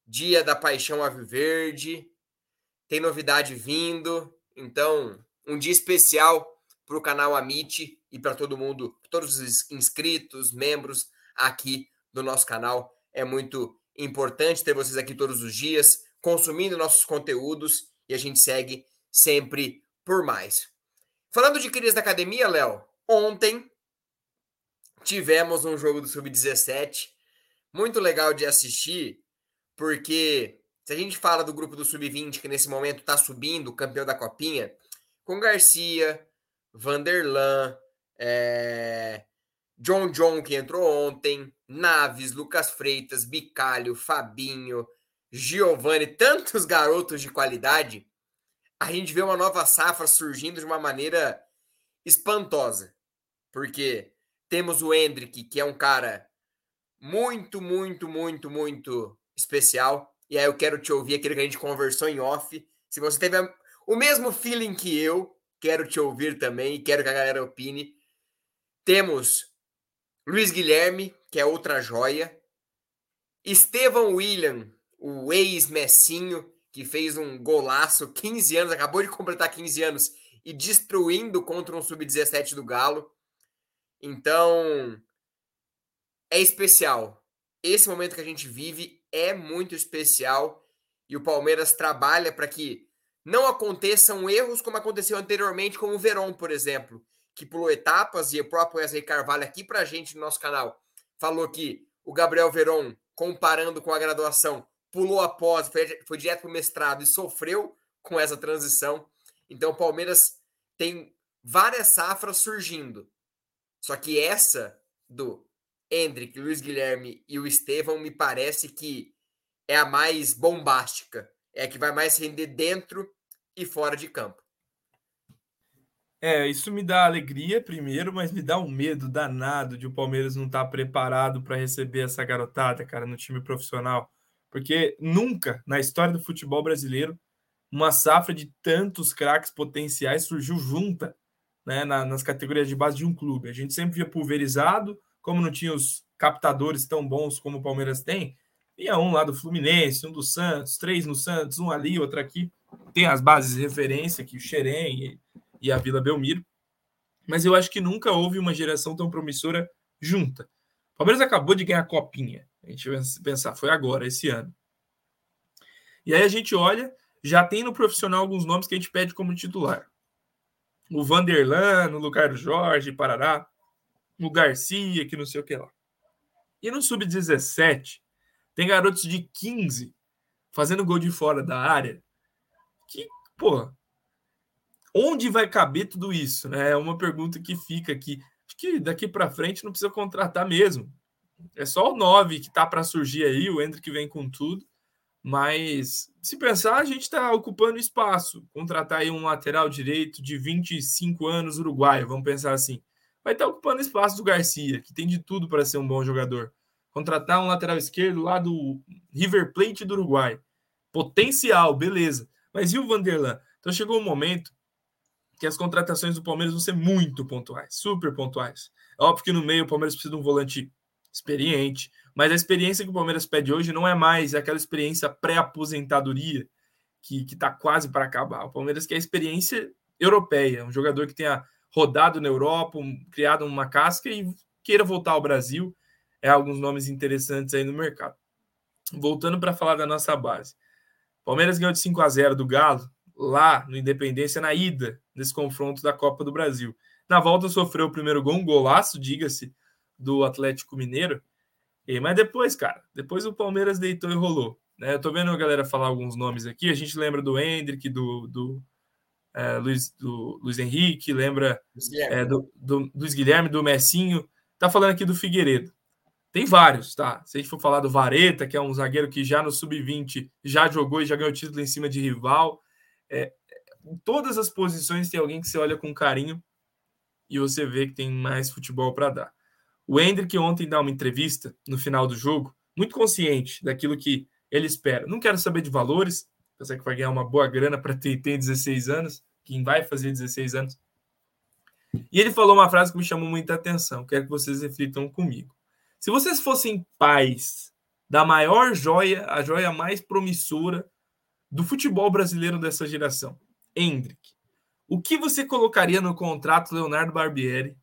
Dia da Paixão Aviverde, tem novidade vindo, então um dia especial para o canal Amit e para todo mundo, todos os inscritos, membros aqui do nosso canal. É muito importante ter vocês aqui todos os dias, consumindo nossos conteúdos e a gente segue sempre por mais. Falando de crias da academia, Léo, ontem tivemos um jogo do Sub-17 muito legal de assistir, porque se a gente fala do grupo do Sub-20, que nesse momento está subindo, campeão da Copinha, com Garcia, Vanderlan, é... John John, que entrou ontem, Naves, Lucas Freitas, Bicalho, Fabinho, Giovanni, tantos garotos de qualidade, a gente vê uma nova safra surgindo de uma maneira espantosa. Porque temos o Hendrick, que é um cara muito, muito, muito, muito especial. E aí eu quero te ouvir aquilo que a gente conversou em off. Se você teve o mesmo feeling que eu, quero te ouvir também e quero que a galera opine. Temos Luiz Guilherme, que é outra joia. Estevão William, o ex-Messinho, que fez um golaço, 15 anos, acabou de completar 15 anos e destruindo contra um sub-17 do Galo. Então, é especial. Esse momento que a gente vive é muito especial e o Palmeiras trabalha para que não aconteçam erros como aconteceu anteriormente com o Verón, por exemplo, que pulou etapas e o próprio Wesley Carvalho aqui para a gente no nosso canal falou que o Gabriel Verón, comparando com a graduação, pulou após, foi, foi direto para o mestrado e sofreu com essa transição. Então o Palmeiras tem várias safras surgindo. Só que essa do Hendrick, Luiz Guilherme e o Estevão me parece que é a mais bombástica é que vai mais render dentro e fora de campo. É, isso me dá alegria primeiro, mas me dá um medo danado de o Palmeiras não estar tá preparado para receber essa garotada, cara, no time profissional. Porque nunca na história do futebol brasileiro uma safra de tantos craques potenciais surgiu junta né, na, nas categorias de base de um clube. A gente sempre via pulverizado, como não tinha os captadores tão bons como o Palmeiras tem, Ia um lá do Fluminense, um do Santos, três no Santos, um ali, outro aqui. Tem as bases de referência, que o Xerém e, a Vila Belmiro. mas eu acho que nunca houve uma geração tão promissora junta. O Palmeiras acabou de ganhar a copinha. A gente vai pensar, foi agora, esse ano. E aí a gente olha, já tem no profissional alguns nomes que a gente pede como titular. O Vanderlan, o Lugar Jorge, Parará, o Garcia, que não sei o que lá. E no Sub-17, tem garotos de 15 fazendo gol de fora da área. Que, pô, onde vai caber tudo isso? Né? É uma pergunta que fica aqui. Acho que daqui para frente não precisa contratar mesmo. É só o 9 que tá para surgir aí, o Hendrick vem com tudo. Mas se pensar, a gente está ocupando espaço. Contratar aí um lateral direito de 25 anos uruguaio, vamos pensar assim. Vai estar tá ocupando espaço do Garcia, que tem de tudo para ser um bom jogador. Contratar um lateral esquerdo lá do River Plate do Uruguai. Potencial, beleza. Mas e o Vanderlan? Então chegou um momento que as contratações do Palmeiras vão ser muito pontuais, super pontuais. É óbvio que no meio o Palmeiras precisa de um volante experiente, mas a experiência que o Palmeiras pede hoje não é mais aquela experiência pré-aposentadoria que está quase para acabar. O Palmeiras quer experiência europeia, um jogador que tenha rodado na Europa, um, criado uma casca e queira voltar ao Brasil. É alguns nomes interessantes aí no mercado. Voltando para falar da nossa base. Palmeiras ganhou de 5 a 0 do Galo lá no Independência na ida desse confronto da Copa do Brasil. Na volta sofreu o primeiro gol, um golaço, diga-se, do Atlético Mineiro. E, mas depois, cara, depois o Palmeiras deitou e rolou. Né? Eu tô vendo a galera falar alguns nomes aqui. A gente lembra do Hendrick, do, do, é, Luiz, do Luiz Henrique, lembra é, do, do, do Luiz Guilherme, do Messinho. Tá falando aqui do Figueiredo. Tem vários, tá? Se a gente for falar do Vareta, que é um zagueiro que já no sub-20 já jogou e já ganhou título em cima de rival. É, em todas as posições tem alguém que você olha com carinho e você vê que tem mais futebol para dar. O Hendrick ontem dá uma entrevista no final do jogo, muito consciente daquilo que ele espera. Não quero saber de valores, pensar que vai ganhar uma boa grana para ter, ter 16 anos, quem vai fazer 16 anos. E ele falou uma frase que me chamou muita atenção, quero que vocês reflitam comigo. Se vocês fossem pais da maior joia, a joia mais promissora do futebol brasileiro dessa geração, Hendrick, o que você colocaria no contrato Leonardo Barbieri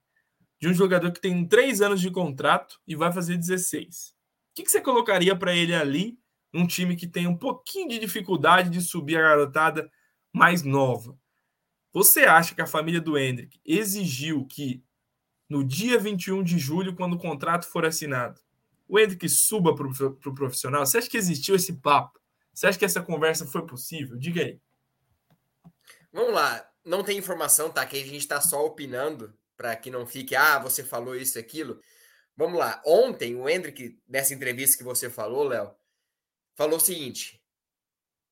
de um jogador que tem três anos de contrato e vai fazer 16? O que, você colocaria para ele ali, num time que tem um pouquinho de dificuldade de subir a garotada mais nova? Você acha que a família do Hendrick exigiu que no dia 21 de julho, quando o contrato for assinado, o Hendrick suba para o profissional? Você acha que existiu esse papo? Você acha que essa conversa foi possível? Diga aí. Vamos lá. Não tem informação, tá? Que a gente está só opinando para que não fique, ah, você falou isso e aquilo. Vamos lá. Ontem, o Hendrick, nessa entrevista que você falou, Léo, falou o seguinte: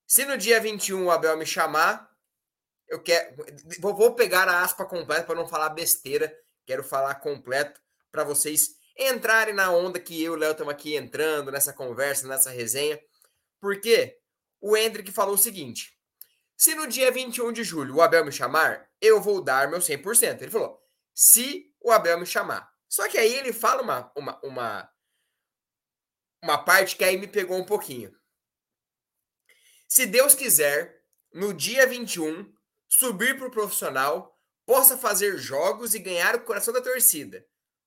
se no dia 21 o Abel me chamar, eu quero. Vou pegar a aspa completa para não falar besteira Quero falar completo para vocês entrarem na onda que eu e o Léo estamos aqui entrando nessa conversa, nessa resenha. Porque o Hendrick falou o seguinte: se no dia 21 de julho o Abel me chamar, eu vou dar meu 100%. Ele falou: se o Abel me chamar. Só que aí ele fala uma, uma, uma, uma parte que aí me pegou um pouquinho. Se Deus quiser, no dia 21, subir para o profissional possa fazer jogos e ganhar o coração da torcida,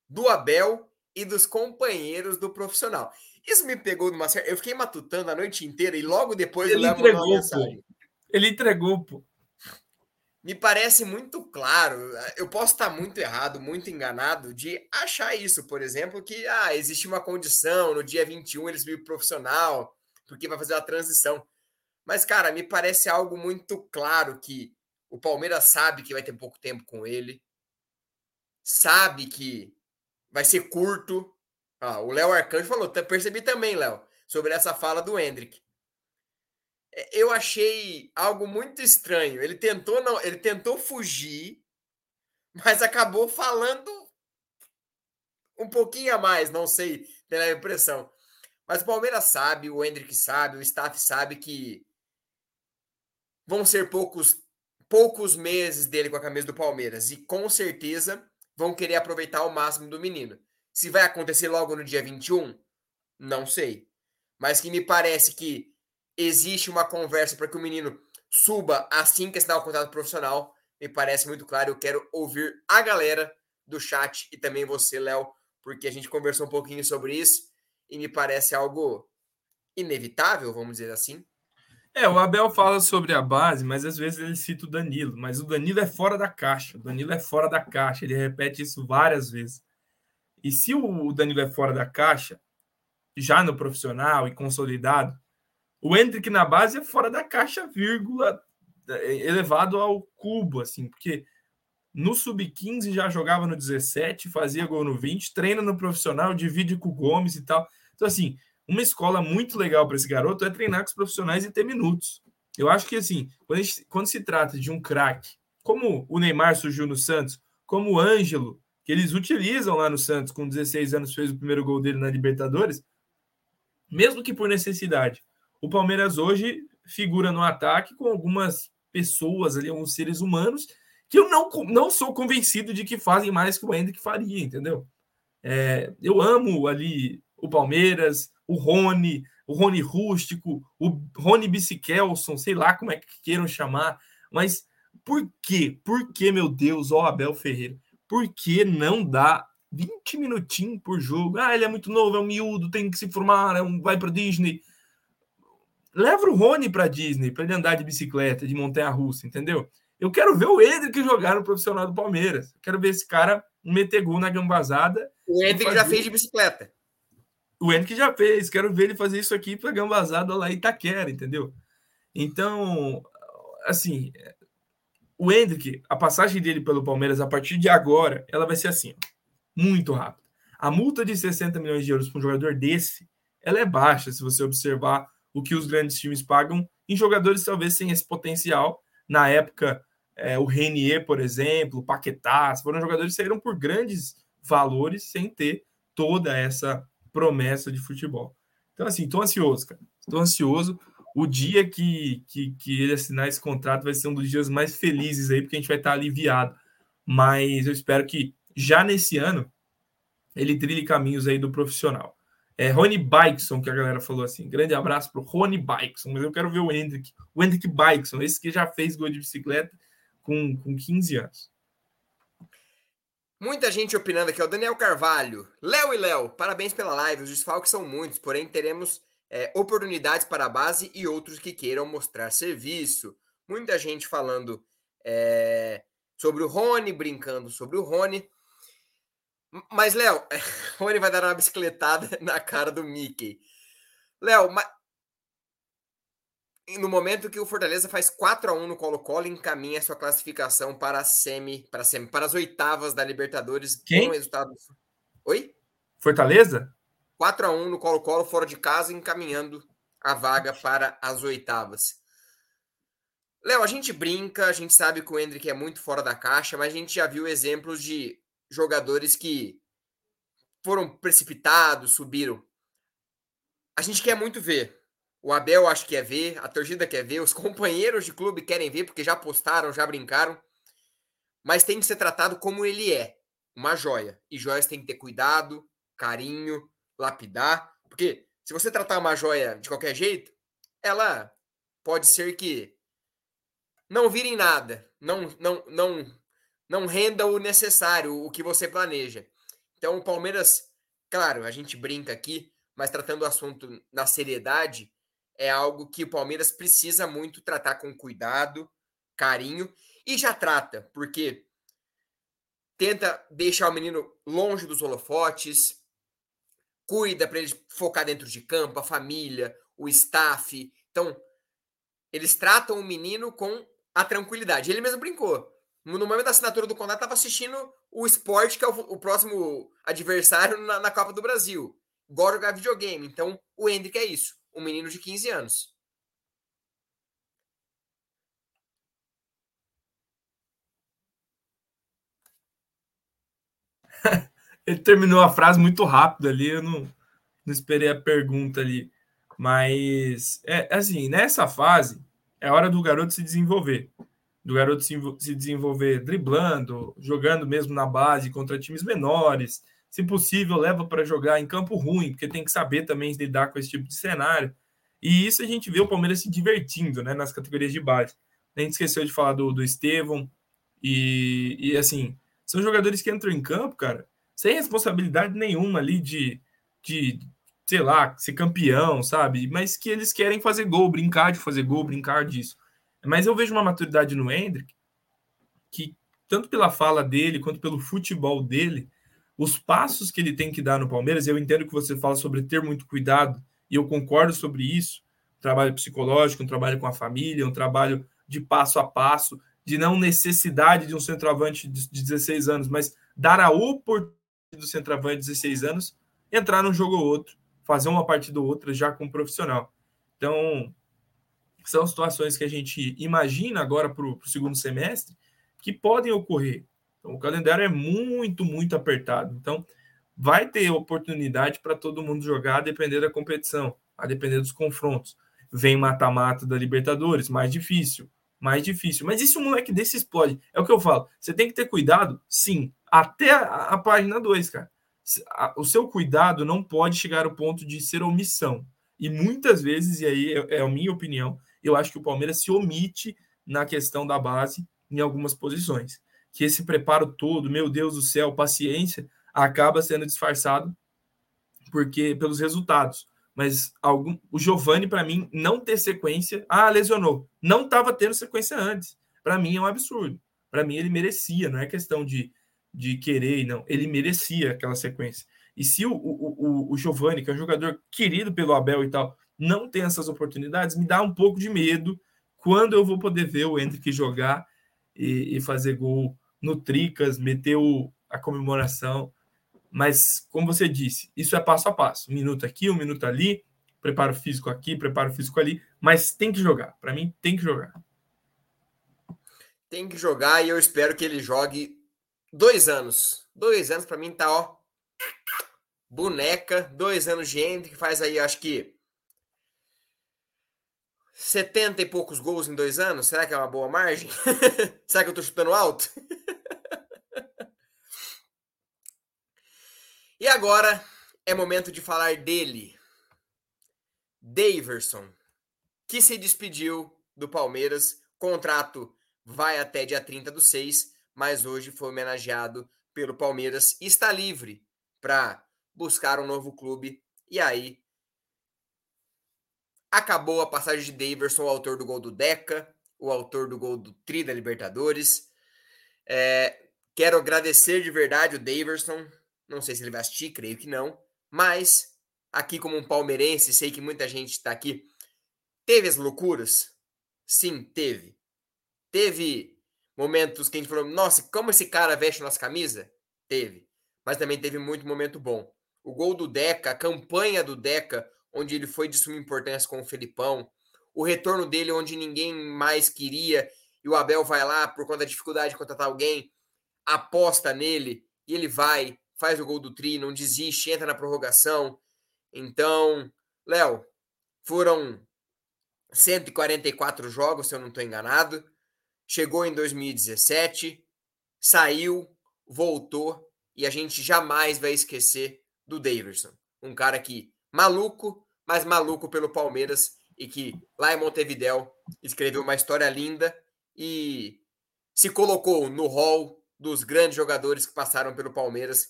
do Abel e dos companheiros do profissional. Isso me pegou numa série. Eu fiquei matutando a noite inteira e logo depois ele entregou, pô. Ele entregou, pô. Me parece muito claro. Eu posso estar muito errado, muito enganado de achar isso, por exemplo, que ah, existe uma condição no dia 21 eles viram profissional, porque vai fazer a transição. Mas, cara, me parece algo muito claro que o Palmeiras sabe que vai ter pouco tempo com ele. Sabe que vai ser curto. Ah, o Léo Arcanjo falou, percebi também, Léo, sobre essa fala do Hendrick. É, eu achei algo muito estranho. Ele tentou não, ele tentou fugir, mas acabou falando um pouquinho a mais, não sei, tem a impressão. Mas o Palmeiras sabe, o Hendrick sabe, o staff sabe que vão ser poucos poucos meses dele com a camisa do Palmeiras e com certeza vão querer aproveitar o máximo do menino. Se vai acontecer logo no dia 21, não sei. Mas que me parece que existe uma conversa para que o menino suba assim que assinar o contrato profissional, me parece muito claro. Eu quero ouvir a galera do chat e também você, Léo, porque a gente conversou um pouquinho sobre isso e me parece algo inevitável, vamos dizer assim. É, o Abel fala sobre a base, mas às vezes ele cita o Danilo. Mas o Danilo é fora da caixa. O Danilo é fora da caixa. Ele repete isso várias vezes. E se o Danilo é fora da caixa, já no profissional e consolidado, o Hendrick na base é fora da caixa, vírgula, elevado ao cubo, assim, porque no sub-15 já jogava no 17, fazia gol no 20, treina no profissional, divide com o Gomes e tal. Então, assim, uma escola muito legal para esse garoto é treinar com os profissionais e ter minutos. Eu acho que, assim, quando, gente, quando se trata de um craque, como o Neymar surgiu no Santos, como o Ângelo, que eles utilizam lá no Santos, com 16 anos fez o primeiro gol dele na Libertadores, mesmo que por necessidade. O Palmeiras hoje figura no ataque com algumas pessoas ali, alguns seres humanos, que eu não, não sou convencido de que fazem mais que o Hendrick faria, entendeu? É, eu amo ali o Palmeiras, o Rony, o Rony Rústico, o Rony Bicikelson, sei lá como é que queiram chamar, mas por quê? Por que, meu Deus, ó Abel Ferreira? Por que não dá 20 minutinhos por jogo? Ah, ele é muito novo, é um miúdo, tem que se formar, é um, vai para Disney. Leva o Rony para Disney, para ele andar de bicicleta, de montanha-russa, entendeu? Eu quero ver o Hendrick jogar no profissional do Palmeiras. quero ver esse cara meter gol na gambazada. O fazer... já fez de bicicleta o Henrique já fez, quero ver ele fazer isso aqui para gambazada lá em Itaquera, entendeu? Então, assim, o Hendrick, a passagem dele pelo Palmeiras a partir de agora, ela vai ser assim, muito rápida. A multa de 60 milhões de euros para um jogador desse, ela é baixa se você observar o que os grandes times pagam em jogadores talvez sem esse potencial. Na época, é, o Renier, por exemplo, o Paquetá, foram jogadores que saíram por grandes valores sem ter toda essa promessa de futebol. Então, assim, estou ansioso, cara. Estou ansioso. O dia que, que, que ele assinar esse contrato vai ser um dos dias mais felizes aí, porque a gente vai estar aliviado. Mas eu espero que já nesse ano ele trilhe caminhos aí do profissional. É Rony Bikeson, que a galera falou assim. Grande abraço para o Rony Bikeson, mas eu quero ver o Hendrick, o Hendrick Bikeson, esse que já fez gol de bicicleta com, com 15 anos. Muita gente opinando aqui, o Daniel Carvalho. Léo e Léo, parabéns pela live. Os desfalques são muitos, porém teremos é, oportunidades para a base e outros que queiram mostrar serviço. Muita gente falando é, sobre o Rony, brincando sobre o Rony. Mas, Léo, (laughs) o Rony vai dar uma bicicletada na cara do Mickey. Léo, no momento que o Fortaleza faz 4 a 1 no Colo-Colo, encaminha sua classificação para a semi, para a semi, para as oitavas da Libertadores. Quem? Com resultado. Oi? Fortaleza? 4 a 1 no Colo-Colo fora de casa, encaminhando a vaga para as oitavas. Léo, a gente brinca, a gente sabe que o Hendrick é muito fora da caixa, mas a gente já viu exemplos de jogadores que foram precipitados, subiram. A gente quer muito ver o Abel acho que quer ver, a torcida quer ver, os (laughs) companheiros de clube querem ver, porque já postaram, já brincaram. Mas tem que ser tratado como ele é, uma joia. E joias tem que ter cuidado, carinho, lapidar. Porque se você tratar uma joia de qualquer jeito, ela pode ser que não vire em nada, não, não, não, não renda o necessário, o que você planeja. Então, o Palmeiras, claro, a gente brinca aqui, mas tratando o assunto na seriedade, é algo que o Palmeiras precisa muito tratar com cuidado, carinho e já trata, porque tenta deixar o menino longe dos holofotes, cuida para ele focar dentro de campo, a família, o staff. Então, eles tratam o menino com a tranquilidade. Ele mesmo brincou. No momento da assinatura do contrato, estava assistindo o esporte, que é o, o próximo adversário na, na, Copa do Brasil. Igual jogar videogame. Então, o Hendrick é isso um menino de 15 anos. (laughs) Ele terminou a frase muito rápido ali, eu não, não esperei a pergunta ali. Mas, é assim, nessa fase, é hora do garoto se desenvolver. Do garoto se, se desenvolver driblando, jogando mesmo na base contra times menores, se possível, leva para jogar em campo ruim, porque tem que saber também lidar com esse tipo de cenário. E isso a gente vê o Palmeiras se divertindo né, nas categorias de base. A gente esqueceu de falar do, do Estevão E, e assim, são jogadores que entram em campo, cara, sem responsabilidade nenhuma ali de, de sei lá, ser campeão, sabe? Mas que eles querem fazer gol, brincar de fazer gol, brincar disso. Mas eu vejo uma maturidade no Hendrick que, tanto pela fala dele quanto pelo futebol dele, os passos que ele tem que dar no Palmeiras, eu entendo que você fala sobre ter muito cuidado, e eu concordo sobre isso. Um trabalho psicológico, um trabalho com a família, um trabalho de passo a passo, de não necessidade de um centroavante de 16 anos, mas dar a oportunidade do centroavante de 16 anos entrar num jogo ou outro, fazer uma partida ou outra já com profissional. Então, são situações que a gente imagina agora para o segundo semestre que podem ocorrer. Então, o calendário é muito, muito apertado. Então, vai ter oportunidade para todo mundo jogar, a depender da competição, a depender dos confrontos. Vem mata-mata da Libertadores, mais difícil, mais difícil. Mas e se um moleque desse explode? É o que eu falo. Você tem que ter cuidado, sim, até a, a página 2, cara. O seu cuidado não pode chegar ao ponto de ser omissão. E muitas vezes, e aí é, é a minha opinião, eu acho que o Palmeiras se omite na questão da base em algumas posições. Que esse preparo todo, meu Deus do céu, paciência, acaba sendo disfarçado porque pelos resultados. Mas algum, o Giovani, para mim, não ter sequência. Ah, lesionou. Não estava tendo sequência antes. Para mim é um absurdo. Para mim, ele merecia, não é questão de, de querer, não. Ele merecia aquela sequência. E se o, o, o, o Giovani, que é um jogador querido pelo Abel e tal, não tem essas oportunidades, me dá um pouco de medo quando eu vou poder ver o Hendrick jogar e, e fazer gol no Tricas, meter o, a comemoração. Mas, como você disse, isso é passo a passo. Um minuto aqui, um minuto ali, preparo físico aqui, preparo físico ali, mas tem que jogar. Para mim, tem que jogar. Tem que jogar e eu espero que ele jogue dois anos. Dois anos para mim tá, ó. Boneca, dois anos de Hendrick, faz aí, acho que 70 e poucos gols em dois anos? Será que é uma boa margem? (laughs) Será que eu tô chutando alto? (laughs) e agora é momento de falar dele. Daverson, que se despediu do Palmeiras. Contrato vai até dia 30 do 6, mas hoje foi homenageado pelo Palmeiras e está livre para buscar um novo clube. E aí Acabou a passagem de Daverson, o autor do gol do Deca, o autor do gol do Tri da Libertadores. É, quero agradecer de verdade o Daverson. Não sei se ele vai assistir, creio que não. Mas, aqui como um palmeirense, sei que muita gente está aqui. Teve as loucuras? Sim, teve. Teve momentos que a gente falou, nossa, como esse cara veste nossa camisa? Teve. Mas também teve muito momento bom. O gol do Deca, a campanha do Deca, onde ele foi de suma importância com o Felipão, o retorno dele onde ninguém mais queria e o Abel vai lá por conta da dificuldade de contratar alguém, aposta nele e ele vai, faz o gol do tri, não desiste, entra na prorrogação. Então, Léo, foram 144 jogos, se eu não estou enganado. Chegou em 2017, saiu, voltou e a gente jamais vai esquecer do Davidson, um cara que maluco, mas maluco pelo Palmeiras e que lá em Montevidéu escreveu uma história linda e se colocou no hall dos grandes jogadores que passaram pelo Palmeiras.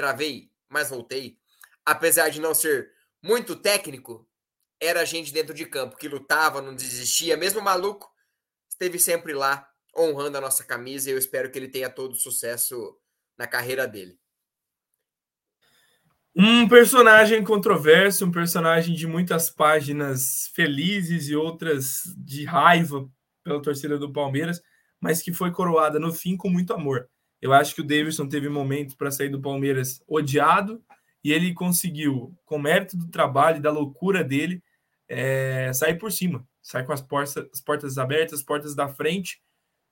Travei, mas voltei. Apesar de não ser muito técnico, era gente dentro de campo que lutava, não desistia, mesmo maluco, esteve sempre lá honrando a nossa camisa e eu espero que ele tenha todo sucesso na carreira dele. Um personagem controverso, um personagem de muitas páginas felizes e outras de raiva pela torcida do Palmeiras, mas que foi coroada no fim com muito amor. Eu acho que o Davidson teve momentos para sair do Palmeiras odiado e ele conseguiu, com mérito do trabalho e da loucura dele, é, sair por cima, sair com as portas, as portas abertas, as portas da frente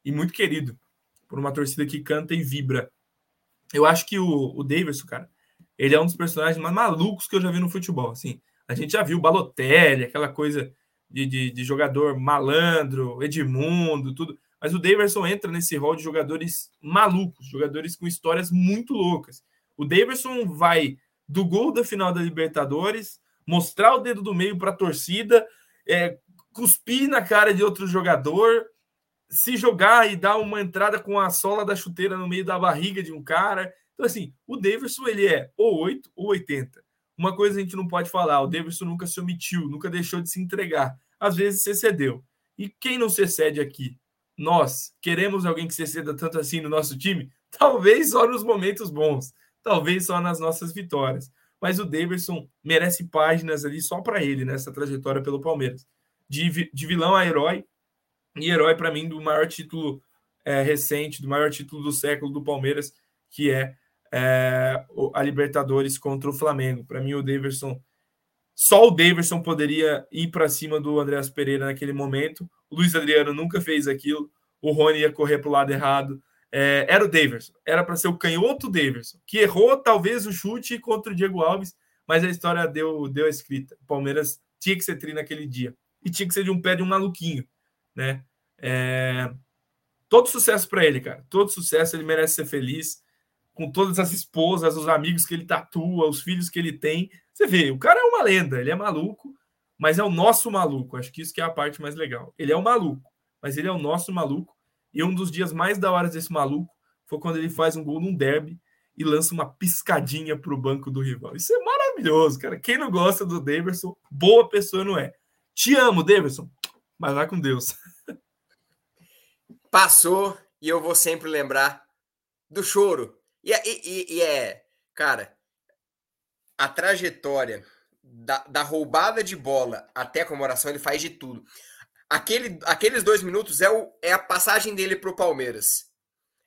e muito querido por uma torcida que canta e vibra. Eu acho que o, o Davidson, cara, ele é um dos personagens mais malucos que eu já vi no futebol. Assim, a gente já viu Balotelli, aquela coisa de, de, de jogador malandro, Edmundo, tudo. Mas o Daverson entra nesse rol de jogadores malucos, jogadores com histórias muito loucas. O Daverson vai do gol da final da Libertadores, mostrar o dedo do meio para a torcida, é, cuspir na cara de outro jogador, se jogar e dar uma entrada com a sola da chuteira no meio da barriga de um cara. Então, assim, o Davidson ele é ou 8 ou 80. Uma coisa a gente não pode falar, o Davidson nunca se omitiu, nunca deixou de se entregar. Às vezes você cedeu. E quem não se cede aqui? Nós queremos alguém que se ceda tanto assim no nosso time? Talvez só nos momentos bons, talvez só nas nossas vitórias. Mas o Davidson merece páginas ali só para ele nessa trajetória pelo Palmeiras. De, de vilão a herói, e herói para mim do maior título é, recente, do maior título do século do Palmeiras, que é, é a Libertadores contra o Flamengo. Para mim, o Davidson, só o Davidson poderia ir para cima do Andreas Pereira naquele momento. O Luiz Adriano nunca fez aquilo. O Rony ia correr para o lado errado. É, era o Davidson, era para ser o canhoto Davidson, que errou talvez o chute contra o Diego Alves, mas a história deu, deu a escrita. O Palmeiras tinha que ser tri naquele dia. E tinha que ser de um pé de um maluquinho, né? É... Todo sucesso para ele, cara. Todo sucesso, ele merece ser feliz com todas as esposas, os amigos que ele tatua, os filhos que ele tem. Você vê, o cara é uma lenda, ele é maluco, mas é o nosso maluco. Acho que isso que é a parte mais legal. Ele é o maluco, mas ele é o nosso maluco e um dos dias mais da hora desse maluco foi quando ele faz um gol num derby e lança uma piscadinha para o banco do rival. Isso é maravilhoso, cara. Quem não gosta do Davidson, boa pessoa não é. Te amo, Davidson, mas vai com Deus. (laughs) Passou e eu vou sempre lembrar do choro. E, é, e, e é, cara, a trajetória da, da roubada de bola até a comemoração, ele faz de tudo. Aquele, aqueles dois minutos é, o, é a passagem dele para o Palmeiras.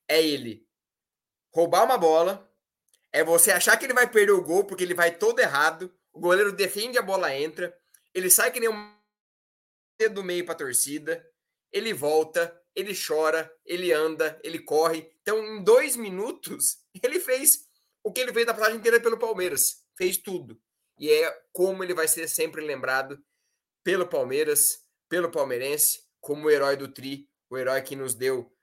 É ele roubar uma bola, é você achar que ele vai perder o gol porque ele vai todo errado, o goleiro defende, a bola entra, ele sai que nem um do meio para torcida, ele volta, ele chora, ele anda, ele corre. Então, em dois minutos, (laughs) ele fez o que ele fez na passagem inteira pelo Palmeiras. Fez tudo. E é como ele vai ser sempre lembrado pelo Palmeiras, pelo palmeirense como o herói do Tri, o herói que nos deu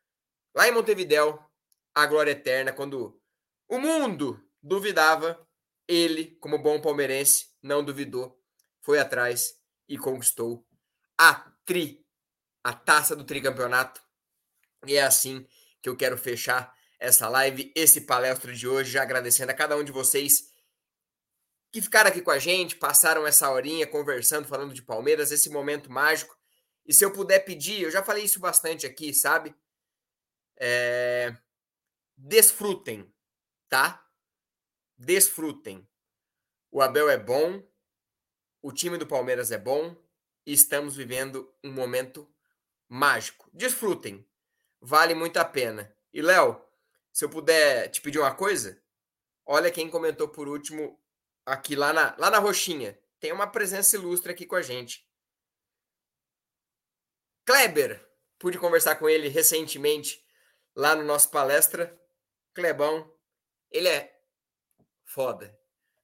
lá em Montevidéu a glória eterna quando o mundo duvidava, ele, como bom palmeirense, não duvidou, foi atrás e conquistou a Tri, a taça do tricampeonato. E é assim que eu quero fechar essa live, esse palestra de hoje, já agradecendo a cada um de vocês que ficaram aqui com a gente, passaram essa horinha conversando, falando de Palmeiras, esse momento mágico. E se eu puder pedir, eu já falei isso bastante aqui, sabe? É... Desfrutem, tá? Desfrutem. O Abel é bom, o time do Palmeiras é bom e estamos vivendo um momento mágico. Desfrutem. Vale muito a pena. E Léo, se eu puder te pedir uma coisa, olha quem comentou por último aqui lá na, lá na roxinha. Tem uma presença ilustre aqui com a gente. Kleber, pude conversar com ele recentemente lá no nosso palestra. Klebão, ele é foda.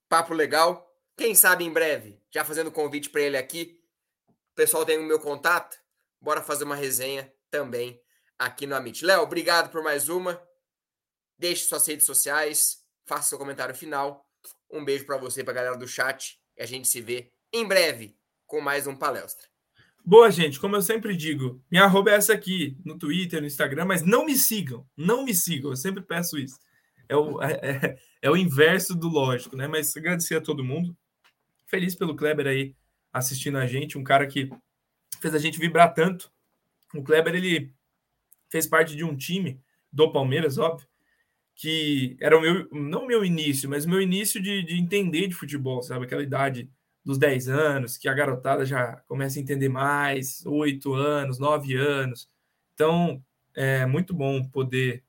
Papo legal. Quem sabe em breve, já fazendo convite para ele aqui. O pessoal tem o meu contato. Bora fazer uma resenha também aqui no Amit. Léo, obrigado por mais uma. Deixe suas redes sociais, faça seu comentário final. Um beijo para você, para a galera do chat. E a gente se vê em breve com mais um palestra. Boa, gente, como eu sempre digo, minha arroba é essa aqui, no Twitter, no Instagram, mas não me sigam, não me sigam, eu sempre peço isso. É o, é, é, é o inverso do lógico, né? Mas agradecer a todo mundo. Feliz pelo Kleber aí assistindo a gente, um cara que fez a gente vibrar tanto. O Kleber, ele fez parte de um time do Palmeiras, óbvio, que era o meu, não meu início, mas meu início de, de entender de futebol, sabe? Aquela idade dos 10 anos, que a garotada já começa a entender mais, 8 anos, 9 anos. Então, é muito bom poder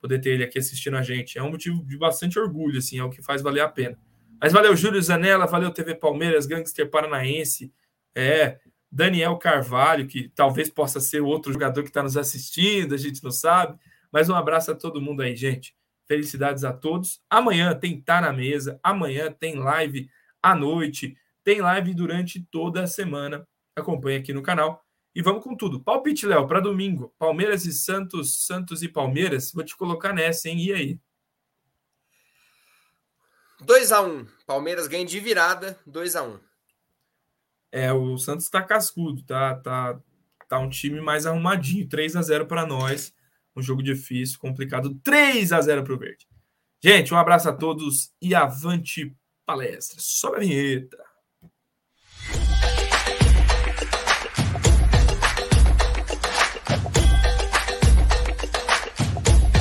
poder ter ele aqui assistindo a gente. É um motivo de bastante orgulho, assim, é o que faz valer a pena. Mas valeu Júlio Zanella, valeu TV Palmeiras, Gangster Paranaense, é, Daniel Carvalho, que talvez possa ser outro jogador que está nos assistindo, a gente não sabe. Mas um abraço a todo mundo aí, gente. Felicidades a todos. Amanhã tem Tá na Mesa, amanhã tem live à noite. Tem live durante toda a semana. Acompanhe aqui no canal. E vamos com tudo. Palpite, Léo, para domingo. Palmeiras e Santos, Santos e Palmeiras. Vou te colocar nessa, hein? E aí? 2x1. Palmeiras ganha de virada, 2x1. É, o Santos tá cascudo, tá, tá, tá um time mais arrumadinho. 3 a 0 para nós. Um jogo difícil, complicado. 3 a 0 para o Verde. Gente, um abraço a todos e avante palestra. Sobe a vinheta.